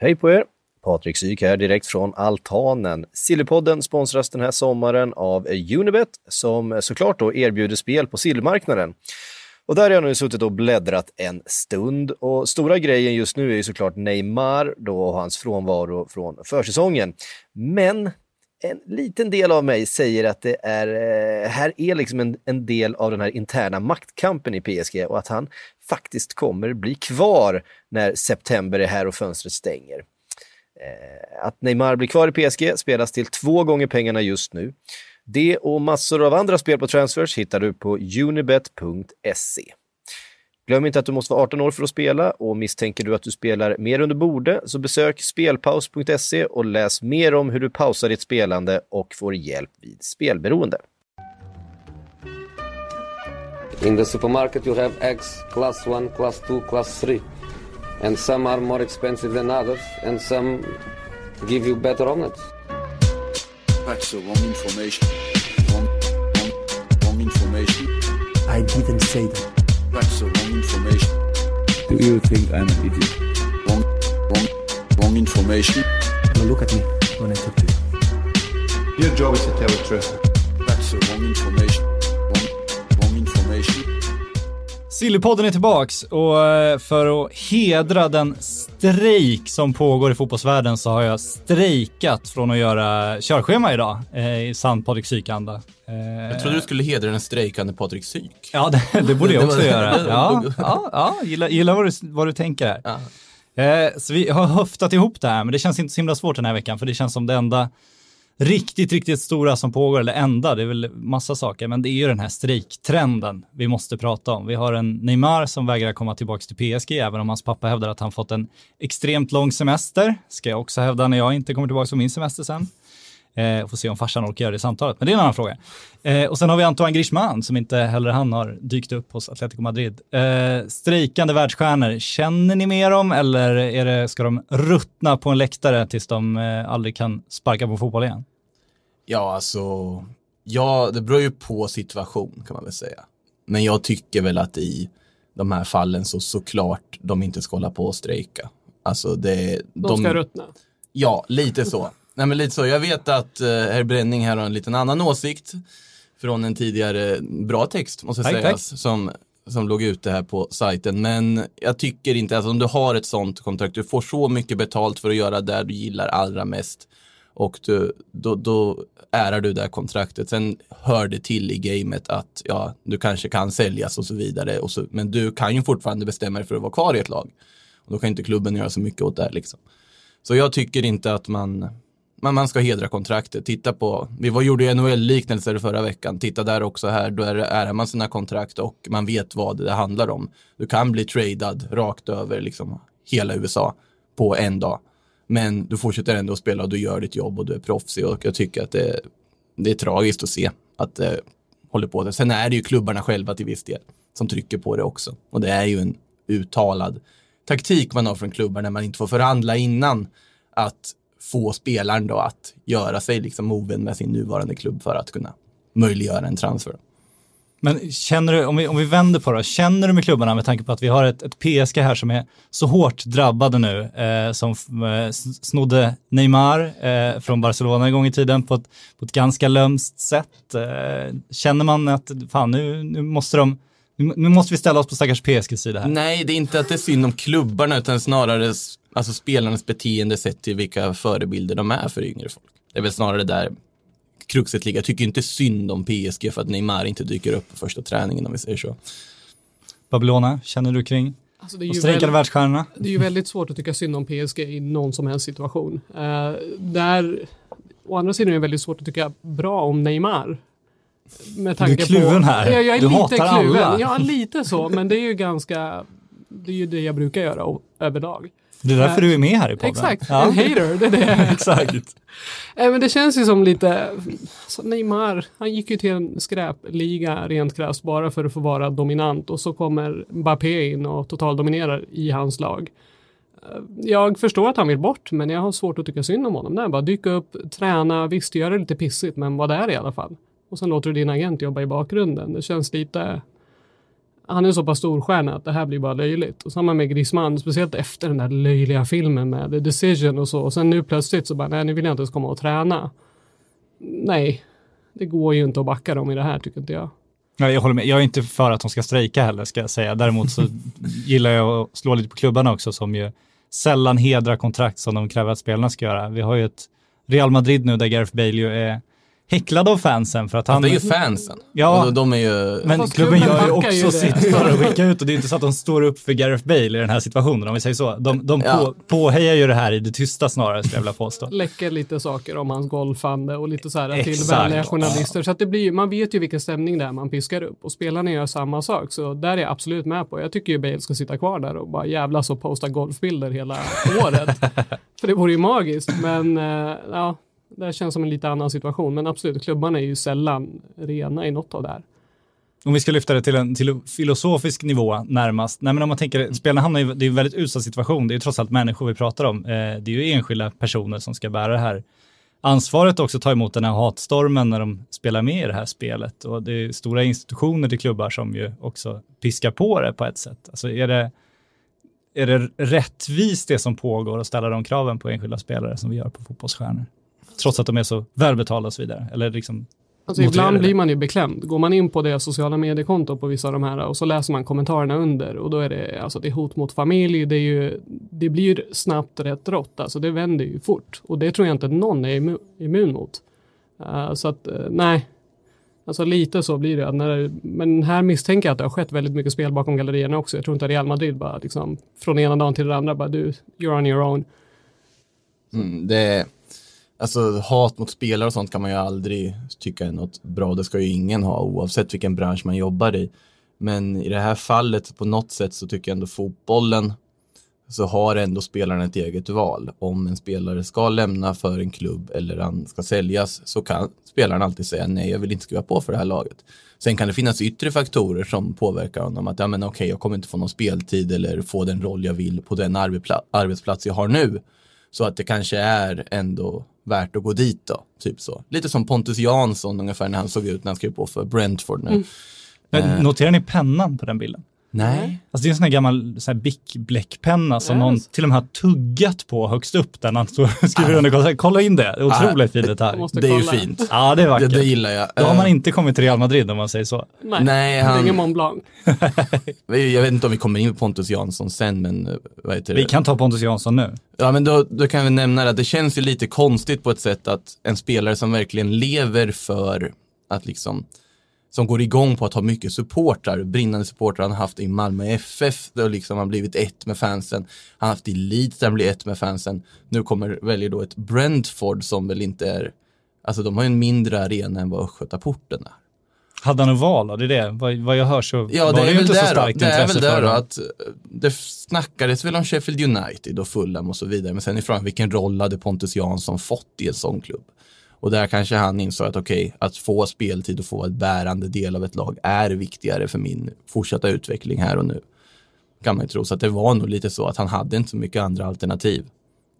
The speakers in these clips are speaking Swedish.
Hej på er! Patrik Syk här direkt från altanen. Sillypodden sponsras den här sommaren av Unibet som såklart då erbjuder spel på sillmarknaden. Och där har jag nu suttit och bläddrat en stund och stora grejen just nu är ju såklart Neymar då och hans frånvaro från försäsongen. Men en liten del av mig säger att det är, eh, här är liksom en, en del av den här interna maktkampen i PSG och att han faktiskt kommer bli kvar när september är här och fönstret stänger. Eh, att Neymar blir kvar i PSG spelas till två gånger pengarna just nu. Det och massor av andra spel på transfers hittar du på unibet.se. Glöm inte att du måste vara 18 år för att spela och misstänker du att du spelar mer under bordet så besök spelpaus.se och läs mer om hur du pausar ditt spelande och får hjälp vid spelberoende. In the supermarket you have eggs class 1, class 2, class 3. And some are more expensive than others and some give you better omelets. That's the wrong information. Wrong, wrong, wrong information. I didn't say that. That's the wrong information. Do you think I'm an idiot? Wrong, wrong, wrong information. Now look at me when I talk to you. Your job is to tell the truth. That's the wrong information. Sillypodden är tillbaks och eh, för att hedra den strejk som pågår i fotbollsvärlden så har jag strejkat från att göra körschema idag eh, i sann Patrik Syk-anda. Eh, Jag trodde du skulle hedra den strejkande Patrik Syk. Ja, det, det borde jag också göra. Ja, ja, ja gillar, gillar vad, du, vad du tänker här. Så vi har höftat ihop det här, men det känns inte så himla svårt den här veckan, för det känns som det enda riktigt, riktigt stora som pågår, eller enda, det är väl massa saker, men det är ju den här strejktrenden vi måste prata om. Vi har en Neymar som vägrar komma tillbaka till PSG, även om hans pappa hävdar att han fått en extremt lång semester, ska jag också hävda när jag inte kommer tillbaka på min semester sen. Eh, får se om farsan orkar göra det samtalet, men det är en annan fråga. Eh, och sen har vi Antoine Griezmann som inte heller han har dykt upp hos Atletico Madrid. Eh, strejkande världsstjärnor, känner ni mer om eller är det, ska de ruttna på en läktare tills de eh, aldrig kan sparka på fotboll igen? Ja, alltså, ja, det beror ju på situation kan man väl säga. Men jag tycker väl att i de här fallen så såklart de inte ska hålla på och strejka. Alltså det, De ska ruttna. Ja, lite så. Nej, men lite så. Jag vet att uh, herr Bränning här har en liten annan åsikt från en tidigare bra text, måste Tack, sägas, tack. som, som låg ute här på sajten. Men jag tycker inte, alltså om du har ett sånt kontrakt, du får så mycket betalt för att göra det du gillar allra mest och du, då, då ärar du det här kontraktet. Sen hör det till i gamet att ja, du kanske kan säljas och så vidare. Och så, men du kan ju fortfarande bestämma dig för att vara kvar i ett lag. Och då kan inte klubben göra så mycket åt det här liksom. Så jag tycker inte att man, man, man ska hedra kontraktet. Titta på, vi var, gjorde ju NHL-liknelser förra veckan. Titta där också här, då är, är man sina kontrakt och man vet vad det handlar om. Du kan bli tradad rakt över liksom hela USA på en dag. Men du fortsätter ändå att spela och du gör ditt jobb och du är proffsig och jag tycker att det, det är tragiskt att se att det håller på det. Sen är det ju klubbarna själva till viss del som trycker på det också. Och det är ju en uttalad taktik man har från klubbar när man inte får förhandla innan att få spelaren då att göra sig liksom ovän med sin nuvarande klubb för att kunna möjliggöra en transfer. Men känner du, om vi, om vi vänder på det, känner du med klubbarna med tanke på att vi har ett, ett PSG här som är så hårt drabbade nu, eh, som eh, snodde Neymar eh, från Barcelona en gång i tiden på ett, på ett ganska lömskt sätt. Eh, känner man att fan nu, nu måste de, nu, måste vi ställa oss på stackars PSGs sida här? Nej, det är inte att det är synd om klubbarna utan snarare alltså spelarnas beteende sett till vilka förebilder de är för yngre folk. Det är väl snarare där kruxet ligger. Jag tycker inte synd om PSG för att Neymar inte dyker upp på första träningen om vi säger så. Babylona, känner du kring Alltså det, är de ju världsstjärnorna? det är ju väldigt svårt att tycka synd om PSG i någon som helst situation. Uh, där, å andra sidan är det väldigt svårt att tycka bra om Neymar. Med Du är kluven på, här. Ja, jag är Du lite hatar kluven. alla. Ja, lite så, men det är ju ganska, det är ju det jag brukar göra överlag. Det är därför du är med här i podden. Exakt, Ja. en hater, det är det. Exakt. Eh, Men det känns ju som lite, så Neymar, han gick ju till en skräpliga rent krasst bara för att få vara dominant och så kommer Mbappé in och totaldominerar i hans lag. Eh, Jag förstår att han vill bort, men jag har svårt att tycka synd om honom. Nej, bara dyka upp, träna, visst göra det lite pissigt, men var där i alla fall. Och sen låter du din agent jobba i bakgrunden. Det känns lite, han är så pass storstjärna att det här blir bara löjligt. Och samma med Griezmann, speciellt efter den där löjliga filmen med The Decision och så. Och sen nu plötsligt så bara, nej nu vill jag inte ens komma och träna. Nej, det går ju inte att backa dem i det här tycker inte jag. Nej, jag håller med. Jag är inte för att de ska strejka heller, ska jag säga. Däremot så gillar jag att slå lite på klubbarna också, som ju sällan hedrar kontrakt som de kräver att spelarna ska göra. Vi har ju ett Real Madrid nu där Gareth Bale ju är häcklad av fansen för att han... Det är ju fansen. Ja. Och de är ju... Men Fast klubben gör ju ju också det. sitt för att skicka ut och det är inte så att de står upp för Gareth Bale i den här situationen om vi säger så. De, de Ja. på, påhejar ju det här i det tysta snarare skulle jag vilja påstå. Läcker lite saker om hans golfande och lite så här till vänliga journalister. Så att det blir, man vet ju vilken stämning det är man piskar upp och spelarna gör samma sak. Så där är jag absolut med på. Jag tycker ju Bale ska sitta kvar där och bara jävlas och posta golfbilder hela året. För det vore ju magiskt. Men eh, ja, det känns som en lite annan situation. Men absolut, klubbarna är ju sällan rena i något av det här. Om vi ska lyfta det till en till en filosofisk nivå närmast. Nej, men om man tänker, spelarna hamnar i det är en väldigt utsatt situation. Det är ju trots allt människor vi pratar om. Eh, det är ju enskilda personer som ska bära det här ansvaret också ta emot den här hatstormen när de spelar med i det här spelet. Och det är stora institutioner till klubbar som ju också piskar på det på ett sätt. Alltså är det, är det rättvist det som pågår och ställa de kraven på enskilda spelare som vi gör på fotbollsstjärnor? Trots att de är så välbetalda och så vidare. Eller liksom Alltså ibland blir man ju beklämd. Går man in på det sociala mediekonto på vissa av de här och så läser man kommentarerna under och då är det, alltså det är hot mot familj, det, är ju, det blir ju snabbt rätt rått, alltså det vänder ju fort och det tror jag inte någon är immu- immun mot. Eh, så att, eh, nej. Alltså lite så blir det. När, men här misstänker jag att det har skett väldigt mycket spel bakom gallerierna också. Jag tror inte att Real Madrid bara liksom från ena dagen till den andra bara du, you're on your own. Mm, det alltså hat mot spelare och sånt kan man ju aldrig tycka är något bra. Det ska ju ingen ha oavsett vilken bransch man jobbar i. Men i det här fallet på något sätt så tycker jag ändå fotbollen så har ändå spelaren ett eget val. Om en spelare ska lämna för en klubb eller han ska säljas så kan spelaren alltid säga nej, jag vill inte skriva på för det här laget. Sen kan det finnas yttre faktorer som påverkar honom. Att ja, men okej, jag kommer inte få någon speltid eller få den roll jag vill på den arbetspla- arbetsplats jag har nu. Så att det kanske är ändå värt att gå dit då. Typ så. Lite som Pontus Jansson ungefär när han såg ut när han skrev på för Brentford nu. Men Eh. Noterar ni pennan på den bilden? Nej. Alltså det är en sån här gammal så här Bic-bläckpenna som Yes. någon till och med har tuggat på högst upp där han står och skriver under. Kolla in det, det otroligt fin Jag detalj. Det är ju fint. Ja, det är Det, vackert. det gillar jag. Då har man Eh, inte kommit till Real Madrid om man säger så. Nej, Nej, det är han- ingen Mont Blanc. Jag vet inte om vi kommer in på Pontus Jansson sen, men eh, vad heter det? Vi kan ta Pontus Jansson nu. Ja, men då, då kan vi nämna att det känns ju lite konstigt på ett sätt att en spelare som verkligen lever för att liksom, som går igång på att ha mycket supportrar, brinnande supportrar han har haft i Malmö FF, där liksom han blivit ett med fansen. Han har haft i Leeds där han blir ett med fansen. Nu kommer, väljer då ett Brentford som väl inte är, alltså de har ju en mindre arena än vad Östgötaporten är. Hade han då? Det är det. Vad, vad jag hör så Ja, var det det är ju väl inte så där då. starkt Det är väl där då att eh, det snackades väl om Sheffield United och Fulham och så vidare. Men sen är frågan vilken roll hade Pontus Jansson fått i en sån klubb? Och där kanske han insåg att okej, att få speltid och få ett bärande del av ett lag är viktigare för min fortsatta utveckling här och nu. Kan man ju tro. Så att det var nog lite så att han hade inte så mycket andra alternativ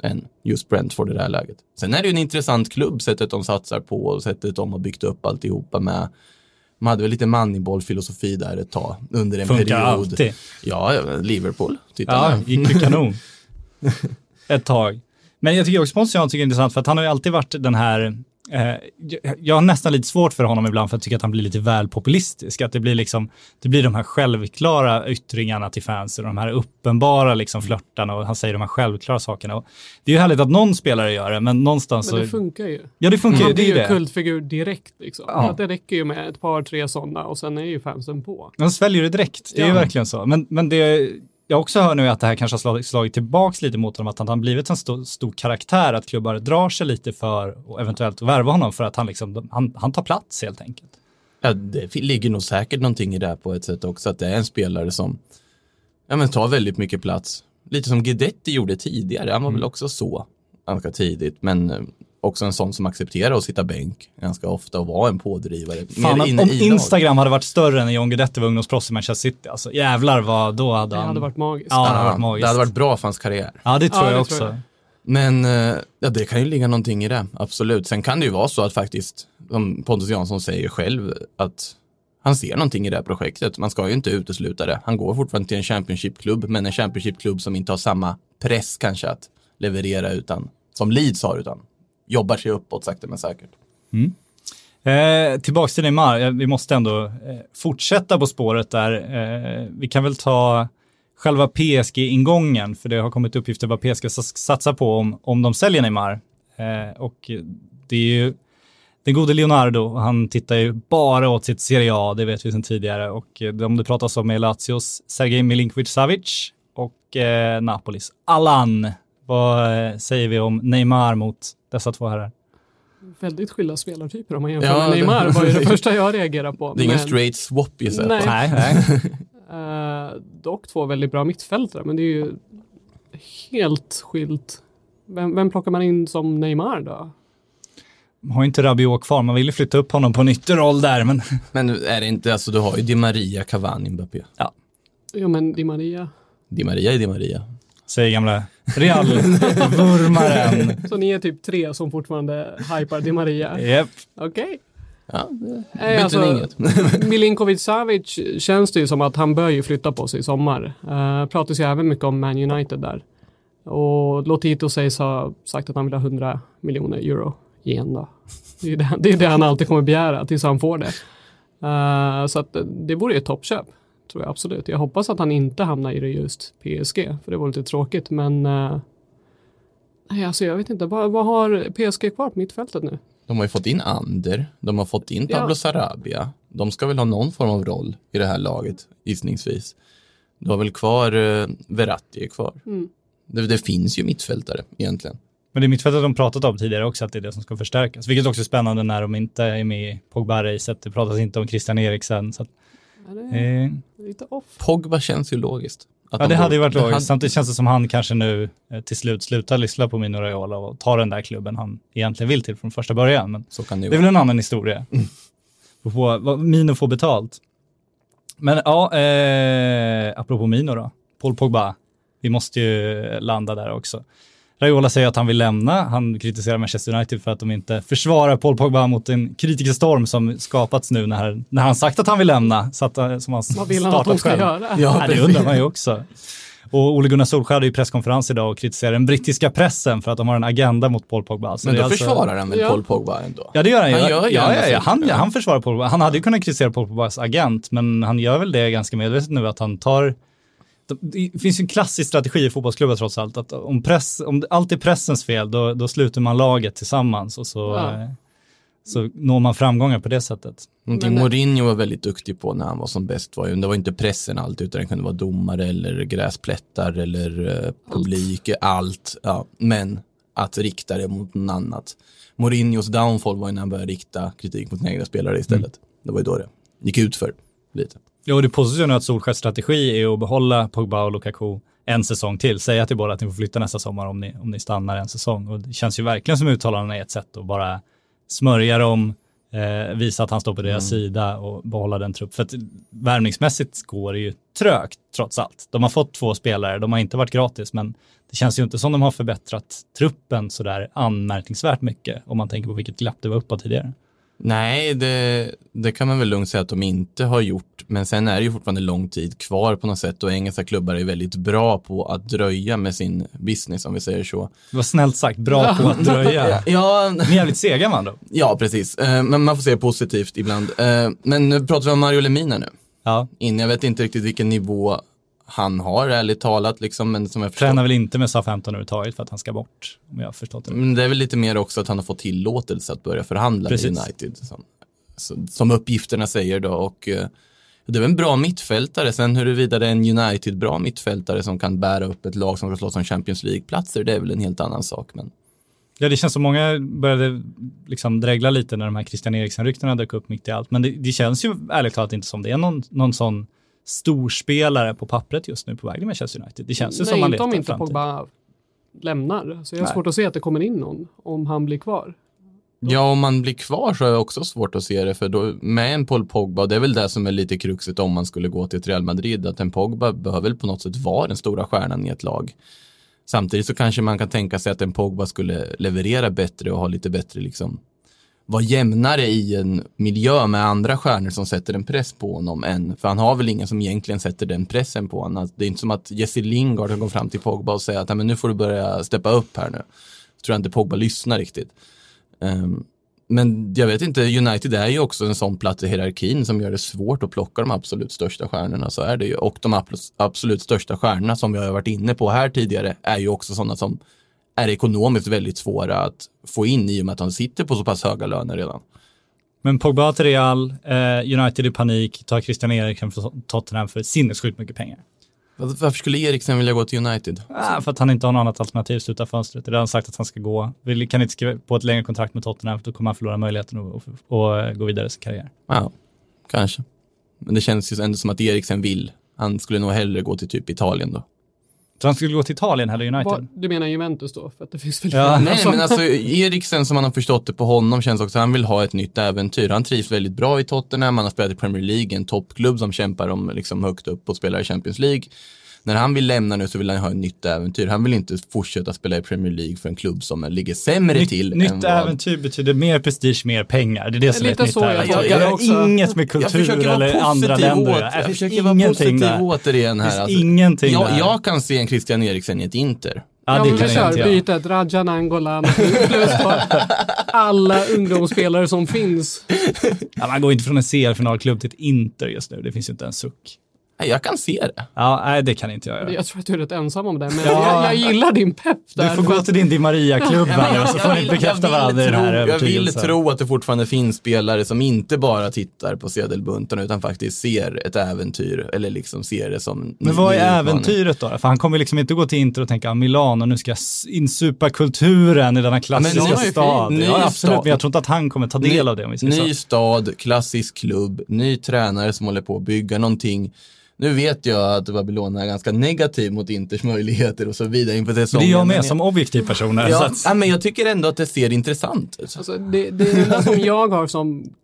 än just Brentford i det här läget. Sen är det ju en intressant klubb, sättet de satsar på och sättet de har byggt upp alltihopa med. De hade väl lite Moneyball-filosofi där ett tag under en Funkar period. alltid. Ja, Liverpool. Titta Ja, där. gick ju kanon. Ett tag. Men jag tycker också Pontus Jansson är intressant för att han har ju alltid varit den här jag- jag har nästan lite svårt för honom ibland för jag tycker att han blir lite väl populistisk. Att det blir liksom, det blir de här självklara yttringarna till fansen och de här uppenbara liksom flörtarna och han säger de här självklara sakerna. Och det är ju härligt att någon spelare gör det, men någonstans Men det så... funkar ju. Ja, det funkar ju. Han Det blir är ju ju det. kultfigur direkt. Liksom. Ja. Det räcker ju med ett par, tre sådana och sen är ju fansen på. De sväljer det direkt, det är ju Ja. verkligen så. Men, men det jag också hör nu att det här kanske har slagit, slagit tillbaks lite mot honom, att han har blivit en stor, stor karaktär, att klubbar drar sig lite för och eventuellt värva honom för att han, liksom, han, han tar plats helt enkelt. Ja, det ligger nog säkert någonting i det här på ett sätt också, att det är en spelare som ja, men tar väldigt mycket plats. Lite som Guidetti gjorde tidigare, han var Mm. väl också så ganska tidigt, men eh, också en sån som accepterar att sitta bänk ganska ofta och vara en pådrivare. Fan, om, inne om i lag. Instagram hade varit större än när John Guidetti var ungdomsproffs i Manchester City, alltså jävlar vad då hade Det han... hade varit magiskt. Ja, det hade varit magiskt. det hade varit bra för hans karriär. Ja, det tror Ja, jag det också. tror jag. Men eh, ja, det kan ju ligga någonting i det, absolut. Sen kan det ju vara så att faktiskt, som Pontus Jansson säger själv, att han ser någonting i det här projektet. Man ska ju inte utesluta det. Han går fortfarande till en Championship-klubb, men en Championship-klubb som inte har samma press kanske att leverera utan, som Leeds har, utan jobbar sig uppåt sakta men säkert. Mm. Eh, tillbaks till Neymar, eh, vi måste ändå eh, fortsätta på spåret där. Eh, vi kan väl ta själva PSG-ingången, för det har kommit uppgifter vad PSG ska satsar på om, om de säljer Neymar. Eh, och det är ju den gode Leonardo, han tittar ju bara åt sitt Serie A, det vet vi sedan tidigare. Och eh, de det pratas om är Lazios Sergej Milinkovic-Savic och eh, Napolis Allan. Vad eh, säger vi om Neymar mot dessa två herrar? Väldigt skilda spelartyper om man jämför Ja, med det- Neymar var ju det första jag reagerade på. Det är ingen Men, straight swap gissar jag Nej. Nej, nej. eh, dock två väldigt bra mittfältare, men det är ju helt skilt. Vem, vem plockar man in som Neymar då? har inte Rabiot kvar, man vill ju flytta upp honom på en ytterroll där, men Men är det inte, alltså du har ju Di Maria, Cavani, Mbappé. Ja, men Di Maria. Di Maria är Di Maria. säger gamla Real-vurmaren. Så ni är typ tre som fortfarande hypar Di Maria? Japp. Okej. Ja, det Nej, byter alltså, inget. Milinkovic Savic känns det ju som att han bör ju flytta på sig i sommar. Uh, pratas ju även mycket om Man United där. Och Lotito sägs ha sagt att han vill ha 100 miljoner euro igen då. Det är det, det, är det han alltid kommer begära tills han får det. Eh, så att det vore ju ett toppköp. Tror jag absolut. Jag hoppas att han inte hamnar i det just PSG. För det vore lite tråkigt men eh, Nej, alltså jag vet inte. Vad, vad har PSG kvar på mittfältet nu? De har ju fått in Ander, de har fått in Pablo Ja. Sarabia. De ska väl ha någon form av roll i det här laget, gissningsvis. Du har väl kvar uh, Verratti är kvar. Mm. Det, det finns ju mittfältare egentligen. Men det är mittfältet de pratat om tidigare också, att det är det som ska förstärkas. Vilket också är spännande när de inte är med i Pogba-racet. Det pratas inte om Christian Eriksen. Så att, Ja, det är eh, lite off. Pogba känns ju logiskt. Att ja, de det hade ju varit det logiskt. hade- Samtidigt känns det som han kanske nu eh, till slut slutar lyssna på Mino Raiola och tar den där klubben han egentligen vill till från första början. Men Så kan det Det är väl en annan historia. På vad Mino får betalt. Men ja, eh, apropå Mino då. Paul Pogba. Vi måste ju landa där också. Raiola säger att han vill lämna. Han kritiserar Manchester United för att de inte försvarar Paul Pogba mot en kritikerstorm som skapats nu när, när han sagt att han vill lämna. Så att, eh, som han Vad vill han att de ska själv. göra? Ja, det undrar man ju också. Och Ole Gunnar Solskjaer hade ju presskonferens idag och kritiserar den brittiska pressen för att de har en agenda mot Paul Pogba. Så Men då alltså- försvarar han väl Ja. Paul Pogba ändå? Ja det gör han ju. Han gör ja, ja, ja. Han, han försvarar Paul Pogba. Han hade ju kunnat kritisera Paul Pogbas agent, men han gör väl det ganska medvetet nu att han tar det finns ju en klassisk strategi i fotbollsklubbar trots allt, att om, press, om allt är pressens fel, då, då sluter man laget tillsammans och så, Ja. eh, så når man framgångar på det sättet. Någonting Men- Mourinho var väldigt duktig på när han var som bäst var ju, det var inte pressen alltid utan det kunde vara domare eller gräsplättar eller eh, publik, allt. Ja. Men att rikta det mot någon annat. Mourinhos downfall var ju när han började rikta kritik mot sina egna spelare istället. Det var ju då det gick ut för lite. Jo, det påstås ju nu att Solskjaers strategi är att behålla Pogba och Lukaku en säsong till. Säga till båda att ni får flytta nästa sommar om ni, om ni stannar en säsong. Och det känns ju verkligen som uttalandena är ett sätt att bara smörja dem, eh, visa att han står på deras sida och behålla den trupp. För att värvningsmässigt går det ju trögt trots allt. De har fått två spelare, de har inte varit gratis, men det känns ju inte som de har förbättrat truppen sådär anmärkningsvärt mycket om man tänker på vilket glapp det var uppåt tidigare. Nej, det, det kan man väl lugnt säga att de inte har gjort. Men sen är det ju fortfarande lång tid kvar på något sätt och engelska klubbar är väldigt bra på att dröja med sin business om vi säger så. Det var snällt sagt, bra på att dröja. Ja, Ni är jävligt sega man då. ja precis. Eh, Men man får se positivt ibland. Eh, Men nu pratar vi om Mario Lemina nu. Ja, In, jag vet inte riktigt vilken nivå han har, ärligt talat, liksom, men som jag förstår. tränar väl inte med SA-15 överhuvudtaget för att han ska bort, om jag har förstått det. Men det är väl lite mer också att han har fått tillåtelse att börja förhandla Precis. med United. Som, som uppgifterna säger då. Och, eh, det är väl en bra mittfältare. Sen huruvida det är en United-bra mittfältare som kan bära upp ett lag som ska slåss om Champions League-platser, det är väl en helt annan sak. Men Ja, det känns som många började liksom dregla lite när de här Christian Eriksen-ryktena dök upp mitt i allt. Men det, det känns ju ärligt talat inte som det är någon, någon sån storspelare på pappret just nu på väg till Manchester United. Det känns ju som Nej, man inte om letar inte framtid. Pogba lämnar. Så jag har Nej. svårt att se att det kommer in någon om han blir kvar. ja, om man blir kvar så är det också svårt att se det. För då, med en Paul Pogba, det är väl det som är lite kruxet om man skulle gå till ett Real Madrid, att en Pogba behöver väl på något sätt vara den stora stjärnan i ett lag. Samtidigt så kanske man kan tänka sig att en Pogba skulle leverera bättre och ha lite bättre liksom vara jämnare i en miljö med andra stjärnor som sätter en press på honom än, för han har väl ingen som egentligen sätter den pressen på honom. Alltså, det är inte som att Jesse Lingard går fram till Pogba och säger att men nu får du börja steppa upp här nu. Jag tror jag inte Pogba lyssnar riktigt. Um, men jag vet inte, United är ju också en sån plats i hierarkin som gör det svårt att plocka de absolut största stjärnorna, så är det ju. Och de absolut största stjärnorna som vi har varit inne på här tidigare är ju också sådana som är ekonomiskt väldigt svåra att få in i och med att de sitter på så pass höga löner redan. Men Pogba till Real, eh, United i panik, tar Christian Eriksen från Tottenham för sinnessjukt mycket pengar. Varför skulle Eriksen vilja gå till United? Ah, för att han inte har något annat alternativ sluta fönstret. Det har han sagt att han ska gå. Vi kan inte skriva på ett längre kontrakt med Tottenham, för då kommer han förlora möjligheten att, att, att gå vidare i sin karriär. Ja, kanske. Men det känns ju ändå som att Eriksen vill. Han skulle nog hellre gå till typ Italien då. Så han skulle gå till Italien eller United? Var, du menar Juventus då? För att det finns väl ja. Nej, men alltså Eriksen som man har förstått det på honom känns också, han vill ha ett nytt äventyr. Han trivs väldigt bra i Tottenham, han har spelat i Premier League, en toppklubb som kämpar om liksom högt upp och spelar i Champions League när han vill lämna nu så vill han ha ett nytt äventyr. Han vill inte fortsätta spela i Premier League för en klubb som ligger sämre nytt, till. Nytt äventyr vad... betyder mer prestige, mer pengar. Det är det som är ett nytt äventyr. Jag, jag, jag, också, inget med kultur eller andra länder. Åt, jag försöker vara positiv där. återigen här. Alltså, ingenting jag, där. jag kan se en Christian Eriksen i ett Inter. Ja, ja det kan kör bytet, Raja Nangolan plus alla ungdomsspelare som finns. Ja, man går inte från en CL-finalklubb till ett Inter just nu, det finns ju inte en suck. Jag kan se det. Ja, nej, det kan inte jag göra. Jag tror att du är rätt ensam om det, men ja. jag, jag, gillar din pepp där. Du får gå till din Di Maria-klubb ja, så får ni bekräfta varandra i den här Jag vill tro att det fortfarande finns spelare som inte bara tittar på sedelbuntarna utan faktiskt ser ett äventyr eller liksom ser det som Men vad är äventyret då? För han kommer liksom inte gå till Inter och tänka Milano, nu ska jag insupa kulturen i denna klassiska men, stad. Ny ja, absolut, men jag tror inte att han kommer ta del ny, av det. Om vi ny så. stad, klassisk klubb, ny tränare som håller på att bygga någonting nu vet jag att Babylona är ganska negativ mot Inters möjligheter och så vidare inför säsongen. Det är jag med som objektiv person. Ja, att... ja, men jag tycker ändå att det ser intressant ut. Alltså, det, det enda som jag har som,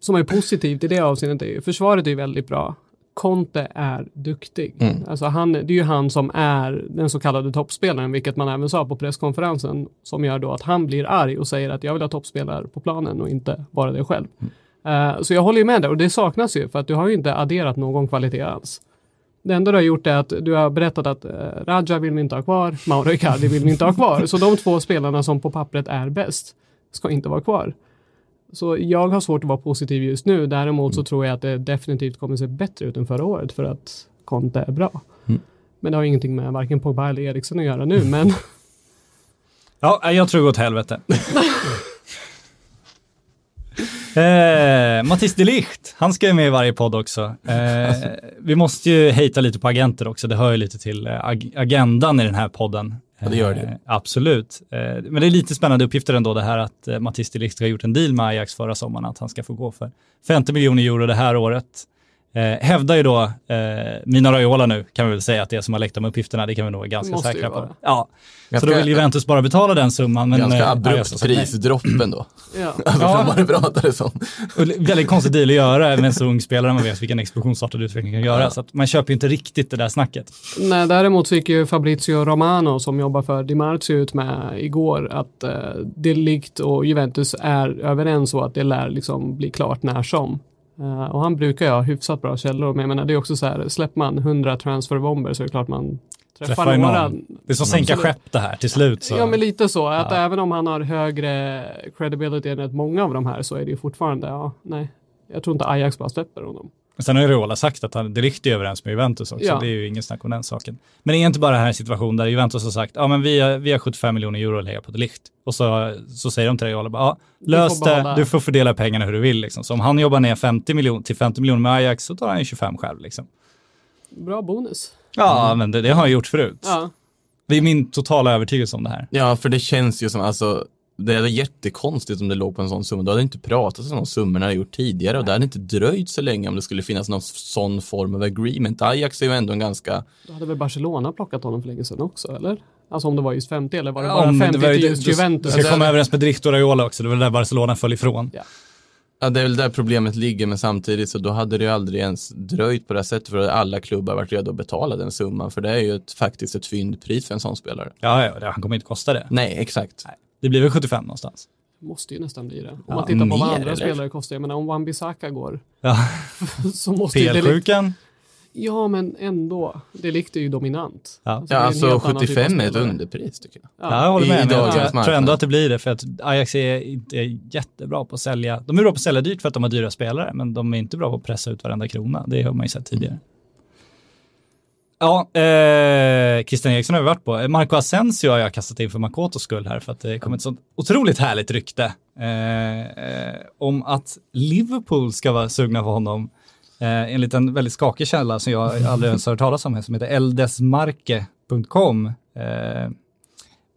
som är positivt i det avseendet är ju, försvaret är ju väldigt bra. Conte är duktig. Mm. Alltså han, det är ju han som är den så kallade toppspelaren, vilket man även sa på presskonferensen, som gör då att han blir arg och säger att jag vill ha toppspelare på planen och inte bara det själv. Mm. Uh, så jag håller ju med där och det saknas ju för att du har ju inte adderat någon kvalitet alls. Det enda du har gjort är att du har berättat att uh, Raja vill vi inte ha kvar, Mauro Icardi vill vi inte ha kvar. Så de två spelarna som på pappret är bäst ska inte vara kvar. Så jag har svårt att vara positiv just nu. Däremot så mm. tror jag att det definitivt kommer se bättre ut än förra året för att Conte är bra. Mm. Men det har ingenting med varken Pogba eller Eriksson att göra nu, men... Ja, jag tror åt helvete. Eh, Mattis de Ligt, han ska ju med i varje podd också. Eh, vi måste ju hejta lite på agenter också, det hör ju lite till eh, ag agendan i den här podden. Ja, det gör det. Eh, absolut. Eh, men det är lite spännande uppgifter ändå det här att eh, Mattis de Ligt har gjort en deal med Ajax förra sommaren, att han ska få gå för 50 miljoner euro det här året. Eh, hävdar ju då eh, Mina Raiola nu, kan vi väl säga att det är som har läckt de uppgifterna, det kan vi nog vara ganska säkra på. Ja. Ganska, så då vill Juventus bara betala den summan. Men, ganska eh, abrupt prisdroppen då. ja. ja. man pratar det som. väldigt konstig deal att göra med en så ung spelare, man vet vilken explosionsartad utveckling kan göra. Ja. Så att man köper ju inte riktigt det där snacket. Nej, däremot fick ju Fabrizio Romano som jobbar för Di Marzio ut med igår att eh, det likt och Juventus är överens och att det lär liksom bli klart när som. Uh, och han brukar ju ha hyfsat bra källor, men jag menar det är också så här, släpper man 100 transferbomber så är det klart man träffar, träffar några. Det är som sänka skepp det här till slut. Så. Ja, men lite så. Att ja. även om han har högre credibility än många av de här så är det ju fortfarande, ja, nej. Jag tror inte Ajax bara släpper honom. Sen har ju Reola sagt att han direkt är överens med Juventus också. Ja. Det är ju ingen snack om den saken. Men det är inte bara den här situationen där Juventus har sagt, ja men vi har, vi har 75 miljoner euro att lägga på Delicht. Och så, så säger de till Reola, ja lös det, du får fördela pengarna hur du vill. Liksom. Så om han jobbar ner 50 miljoner till 50 miljoner med Ajax så tar han ju 25 själv. Liksom. Bra bonus. Ja, mm. men det, det, har han gjort förut. Ja. Det är min totala övertygelse om det här. Ja, för det känns ju som, alltså det är jättekonstigt om det låg på en sån summa. Då hade inte pratat om de summorna jag gjort tidigare och det hade inte dröjt så länge om det skulle finnas någon sån form av agreement. Ajax är ju ändå en ganska... Då hade väl Barcelona plockat honom för länge sedan också, eller? Alltså om det var just 50 eller var det bara om 50 till just Juventus? Du ska komma överens med Drift och Raiola också, det var där Barcelona föll ifrån. Ja. Ja, det är väl där problemet ligger, men samtidigt så då hade det ju aldrig ens dröjt på det här sättet för att alla klubbar varit redo att betala den summan, för det är ju ett, faktiskt ett fyndpris för en sån spelare. Ja, ja, han kommer inte kosta det. Nej, exakt. Nej. Det blir väl 75 någonstans? Måste ju nästan bli det. Om Ja, man tittar på vad andra eller? spelare kostar. Jag menar om Wan-Bissaka går Ja. så måste ju det... PL-sjukan. Ja, men ändå. Det är ju dominant. Ja. Alltså, Ja, alltså helt annan typ av 75 är ett underpris tycker jag. Ja, jag håller I med. jag dagens tror- tror ändå att det blir det för att Ajax är inte jättebra på att sälja. De är bra på att sälja dyrt för att de har dyra spelare, men de är inte bra på att pressa ut varenda krona. Det har man ju sett tidigare. Ja, eh, Christian Eriksson har vi varit på. Marco Asensio har jag kastat in för Makotos skull här för att det kom ett sånt otroligt härligt rykte eh, eh, om att Liverpool ska vara sugna på honom. Eh, enligt en väldigt skakig källa som jag aldrig ens har hört talas om, som heter eldesmarke.com. Eh,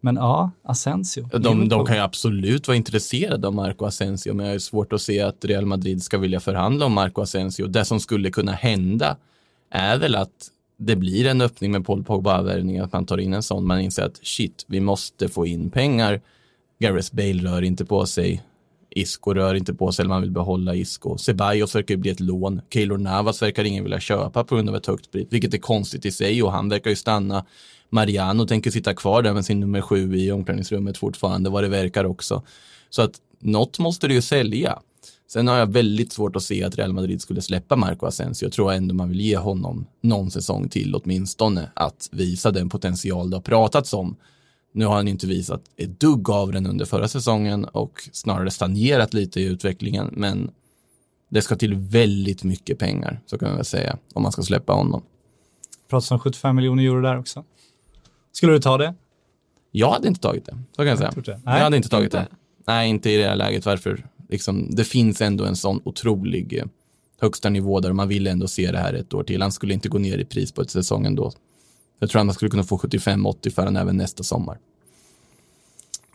men ja, Asensio. De, de kan ju absolut vara intresserade av Marco Asensio, men jag ju svårt att se att Real Madrid ska vilja förhandla om Marco Asensio. Det som skulle kunna hända är väl att det blir en öppning med Paul Pogba-värvning, att man tar in en sån. Man inser att shit, vi måste få in pengar. Gareth Bale rör inte på sig. Isco rör inte på sig, eller man vill behålla Isco. Ceballos verkar ju bli ett lån. Keylor Navas verkar ingen vilja köpa på grund av ett högt pris, vilket är konstigt i sig och han verkar ju stanna. Mariano tänker sitta kvar där med sin nummer sju i omklädningsrummet fortfarande, vad det verkar också. Så att något måste du ju sälja. Sen har jag väldigt svårt att se att Real Madrid skulle släppa Marco Asensio. Jag tror ändå man vill ge honom någon säsong till åtminstone att visa den potential det har pratats om. Nu har han inte visat ett dugg av den under förra säsongen och snarare stagnerat lite i utvecklingen, men det ska till väldigt mycket pengar, så kan man väl säga, om man ska släppa honom. Pratas om 75 miljoner euro där också. Skulle du ta det? Jag hade inte tagit det, så kan jag säga. jag Nej, hade inte tagit det. Nej, inte i det här läget. Varför? Liksom, det finns ändå en sån otrolig eh, högsta nivå där man vill ändå se det här ett år till. Han skulle inte gå ner i pris på ett säsong ändå. Jag tror att man skulle kunna få 75-80 för den även nästa sommar.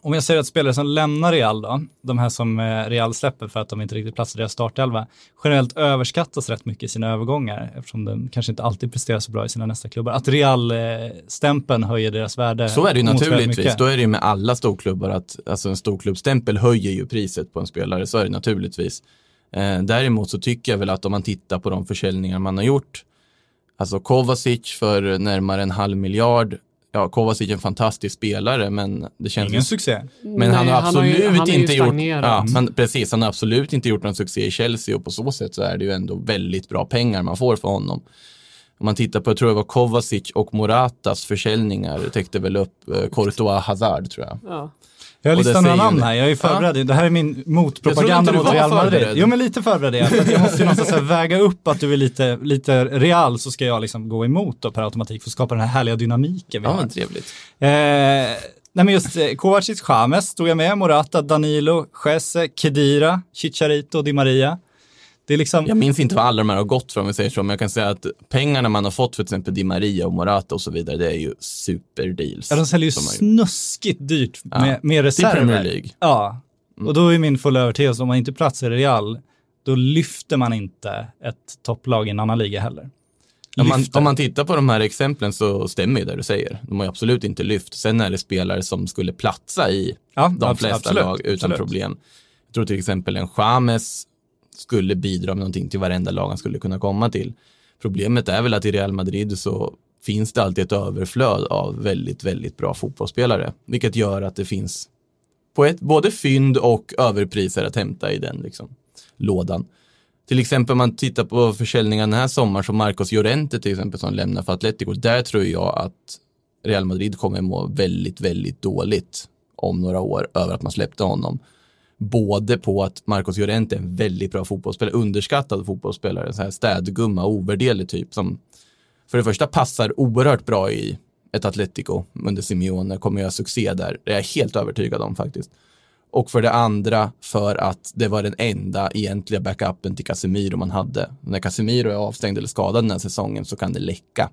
Om jag säger att spelare som lämnar Real då, de här som eh, Real släpper för att de inte riktigt platsar i deras startelva, generellt överskattas rätt mycket i sina övergångar eftersom de kanske inte alltid presterar så bra i sina nästa klubbar. Att Real-stämpeln höjer deras värde. Så är det ju naturligtvis. Då är det ju med alla storklubbar att alltså en storklubbstämpel höjer ju priset på en spelare. Så är det naturligtvis. Eh, däremot så tycker jag väl att om man tittar på de försäljningar man har gjort, alltså Kovacic för närmare en halv miljard. Ja, Kovacic är en fantastisk spelare, men det känns Ingen succé. Men han har absolut han är ju inte gjort, ja, han, precis, han har absolut inte gjort någon succé i Chelsea och på så sätt så är det ju ändå väldigt bra pengar man får för honom. Om man tittar på, jag tror det var Kovacic och Moratas försäljningar, det täckte väl upp eh, Courtois Hazard tror jag. Ja. Jag listat några namn här, jag är förberedd. Det här är min motpropaganda mot Real Madrid. Jo men lite förberedd är jag. För jag måste ju någonstans väga upp att du är lite, lite Real så ska jag liksom gå emot då per automatik för att skapa den här härliga dynamiken vi Ja, har. men trevligt. Eh, nej men just eh, Kovacic, James stod jag med, Morata, Danilo, Jesse, Kedira, Chicharito, Di Maria. Det är liksom, Jag minns inte vad alla de här har gått för om vi säger så, men jag kan säga att pengarna man har fått för till exempel Di Maria och Morata och så vidare, det är ju superdeals. ja, de säljer ju snuskigt dyrt Ja, med, med Till reserver. Premier League. Ja, och då är min fulla övertygelse, om man inte platsar i Real, då lyfter man inte ett topplag i en annan liga heller. Om man, om man tittar på de här exemplen så stämmer ju det du säger. De har ju absolut inte lyft. Sen är det spelare som skulle platsa i Ja, de abs- flesta absolut, lag utan absolut. problem. Jag tror till exempel en James skulle bidra med någonting till varenda lag han skulle kunna komma till. Problemet är väl att i Real Madrid så finns det alltid ett överflöd av väldigt, väldigt bra fotbollsspelare, vilket gör att det finns på ett, både fynd och överpriser att hämta i den liksom, lådan. Till exempel om man tittar på försäljningen den här sommaren, som Marcos Llorente till exempel som lämnar för Atletico, där tror jag att Real Madrid kommer må väldigt, väldigt dåligt om några år över att man släppte honom. Både på att Marcos Llorente är en väldigt bra fotbollsspelare, underskattad fotbollsspelare, så här städgumma, ovärderlig typ som för det första passar oerhört bra i ett Atletico under Simeone, kommer göra succé där. Det är jag helt övertygad om faktiskt. Och för det andra för att det var den enda egentliga backupen till Casemiro man hade. När Casemiro är avstängd eller skadad den här säsongen så kan det läcka.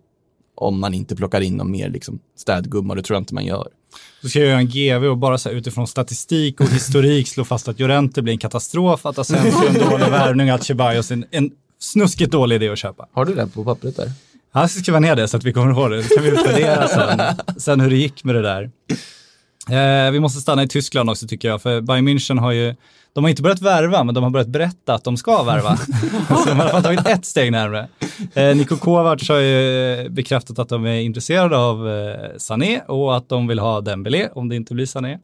Om man inte plockar in någon mer liksom, städgumma, det tror jag inte man gör. Så ska jag göra en GV och bara så här, utifrån statistik och historik slå fast att Llorente blir en katastrof, att Asensio är en dålig värvning, att Ceballos är en, en snuskigt dålig idé att köpa. Har du det på pappret där? Ja, Jag ska skriva ner det så att vi kommer ihåg det. Det kan vi utvärdera sen, sen hur det gick med det där. Eh, vi måste stanna i Tyskland också tycker jag, för Bayern München har ju, de har inte börjat värva, men de har börjat berätta att de ska värva. så de har i alla fall tagit ett steg närmare. Eh, Niko Kovac har ju bekräftat att de är intresserade av eh, Sané och att de vill ha Dembélé om det inte blir Sané. Och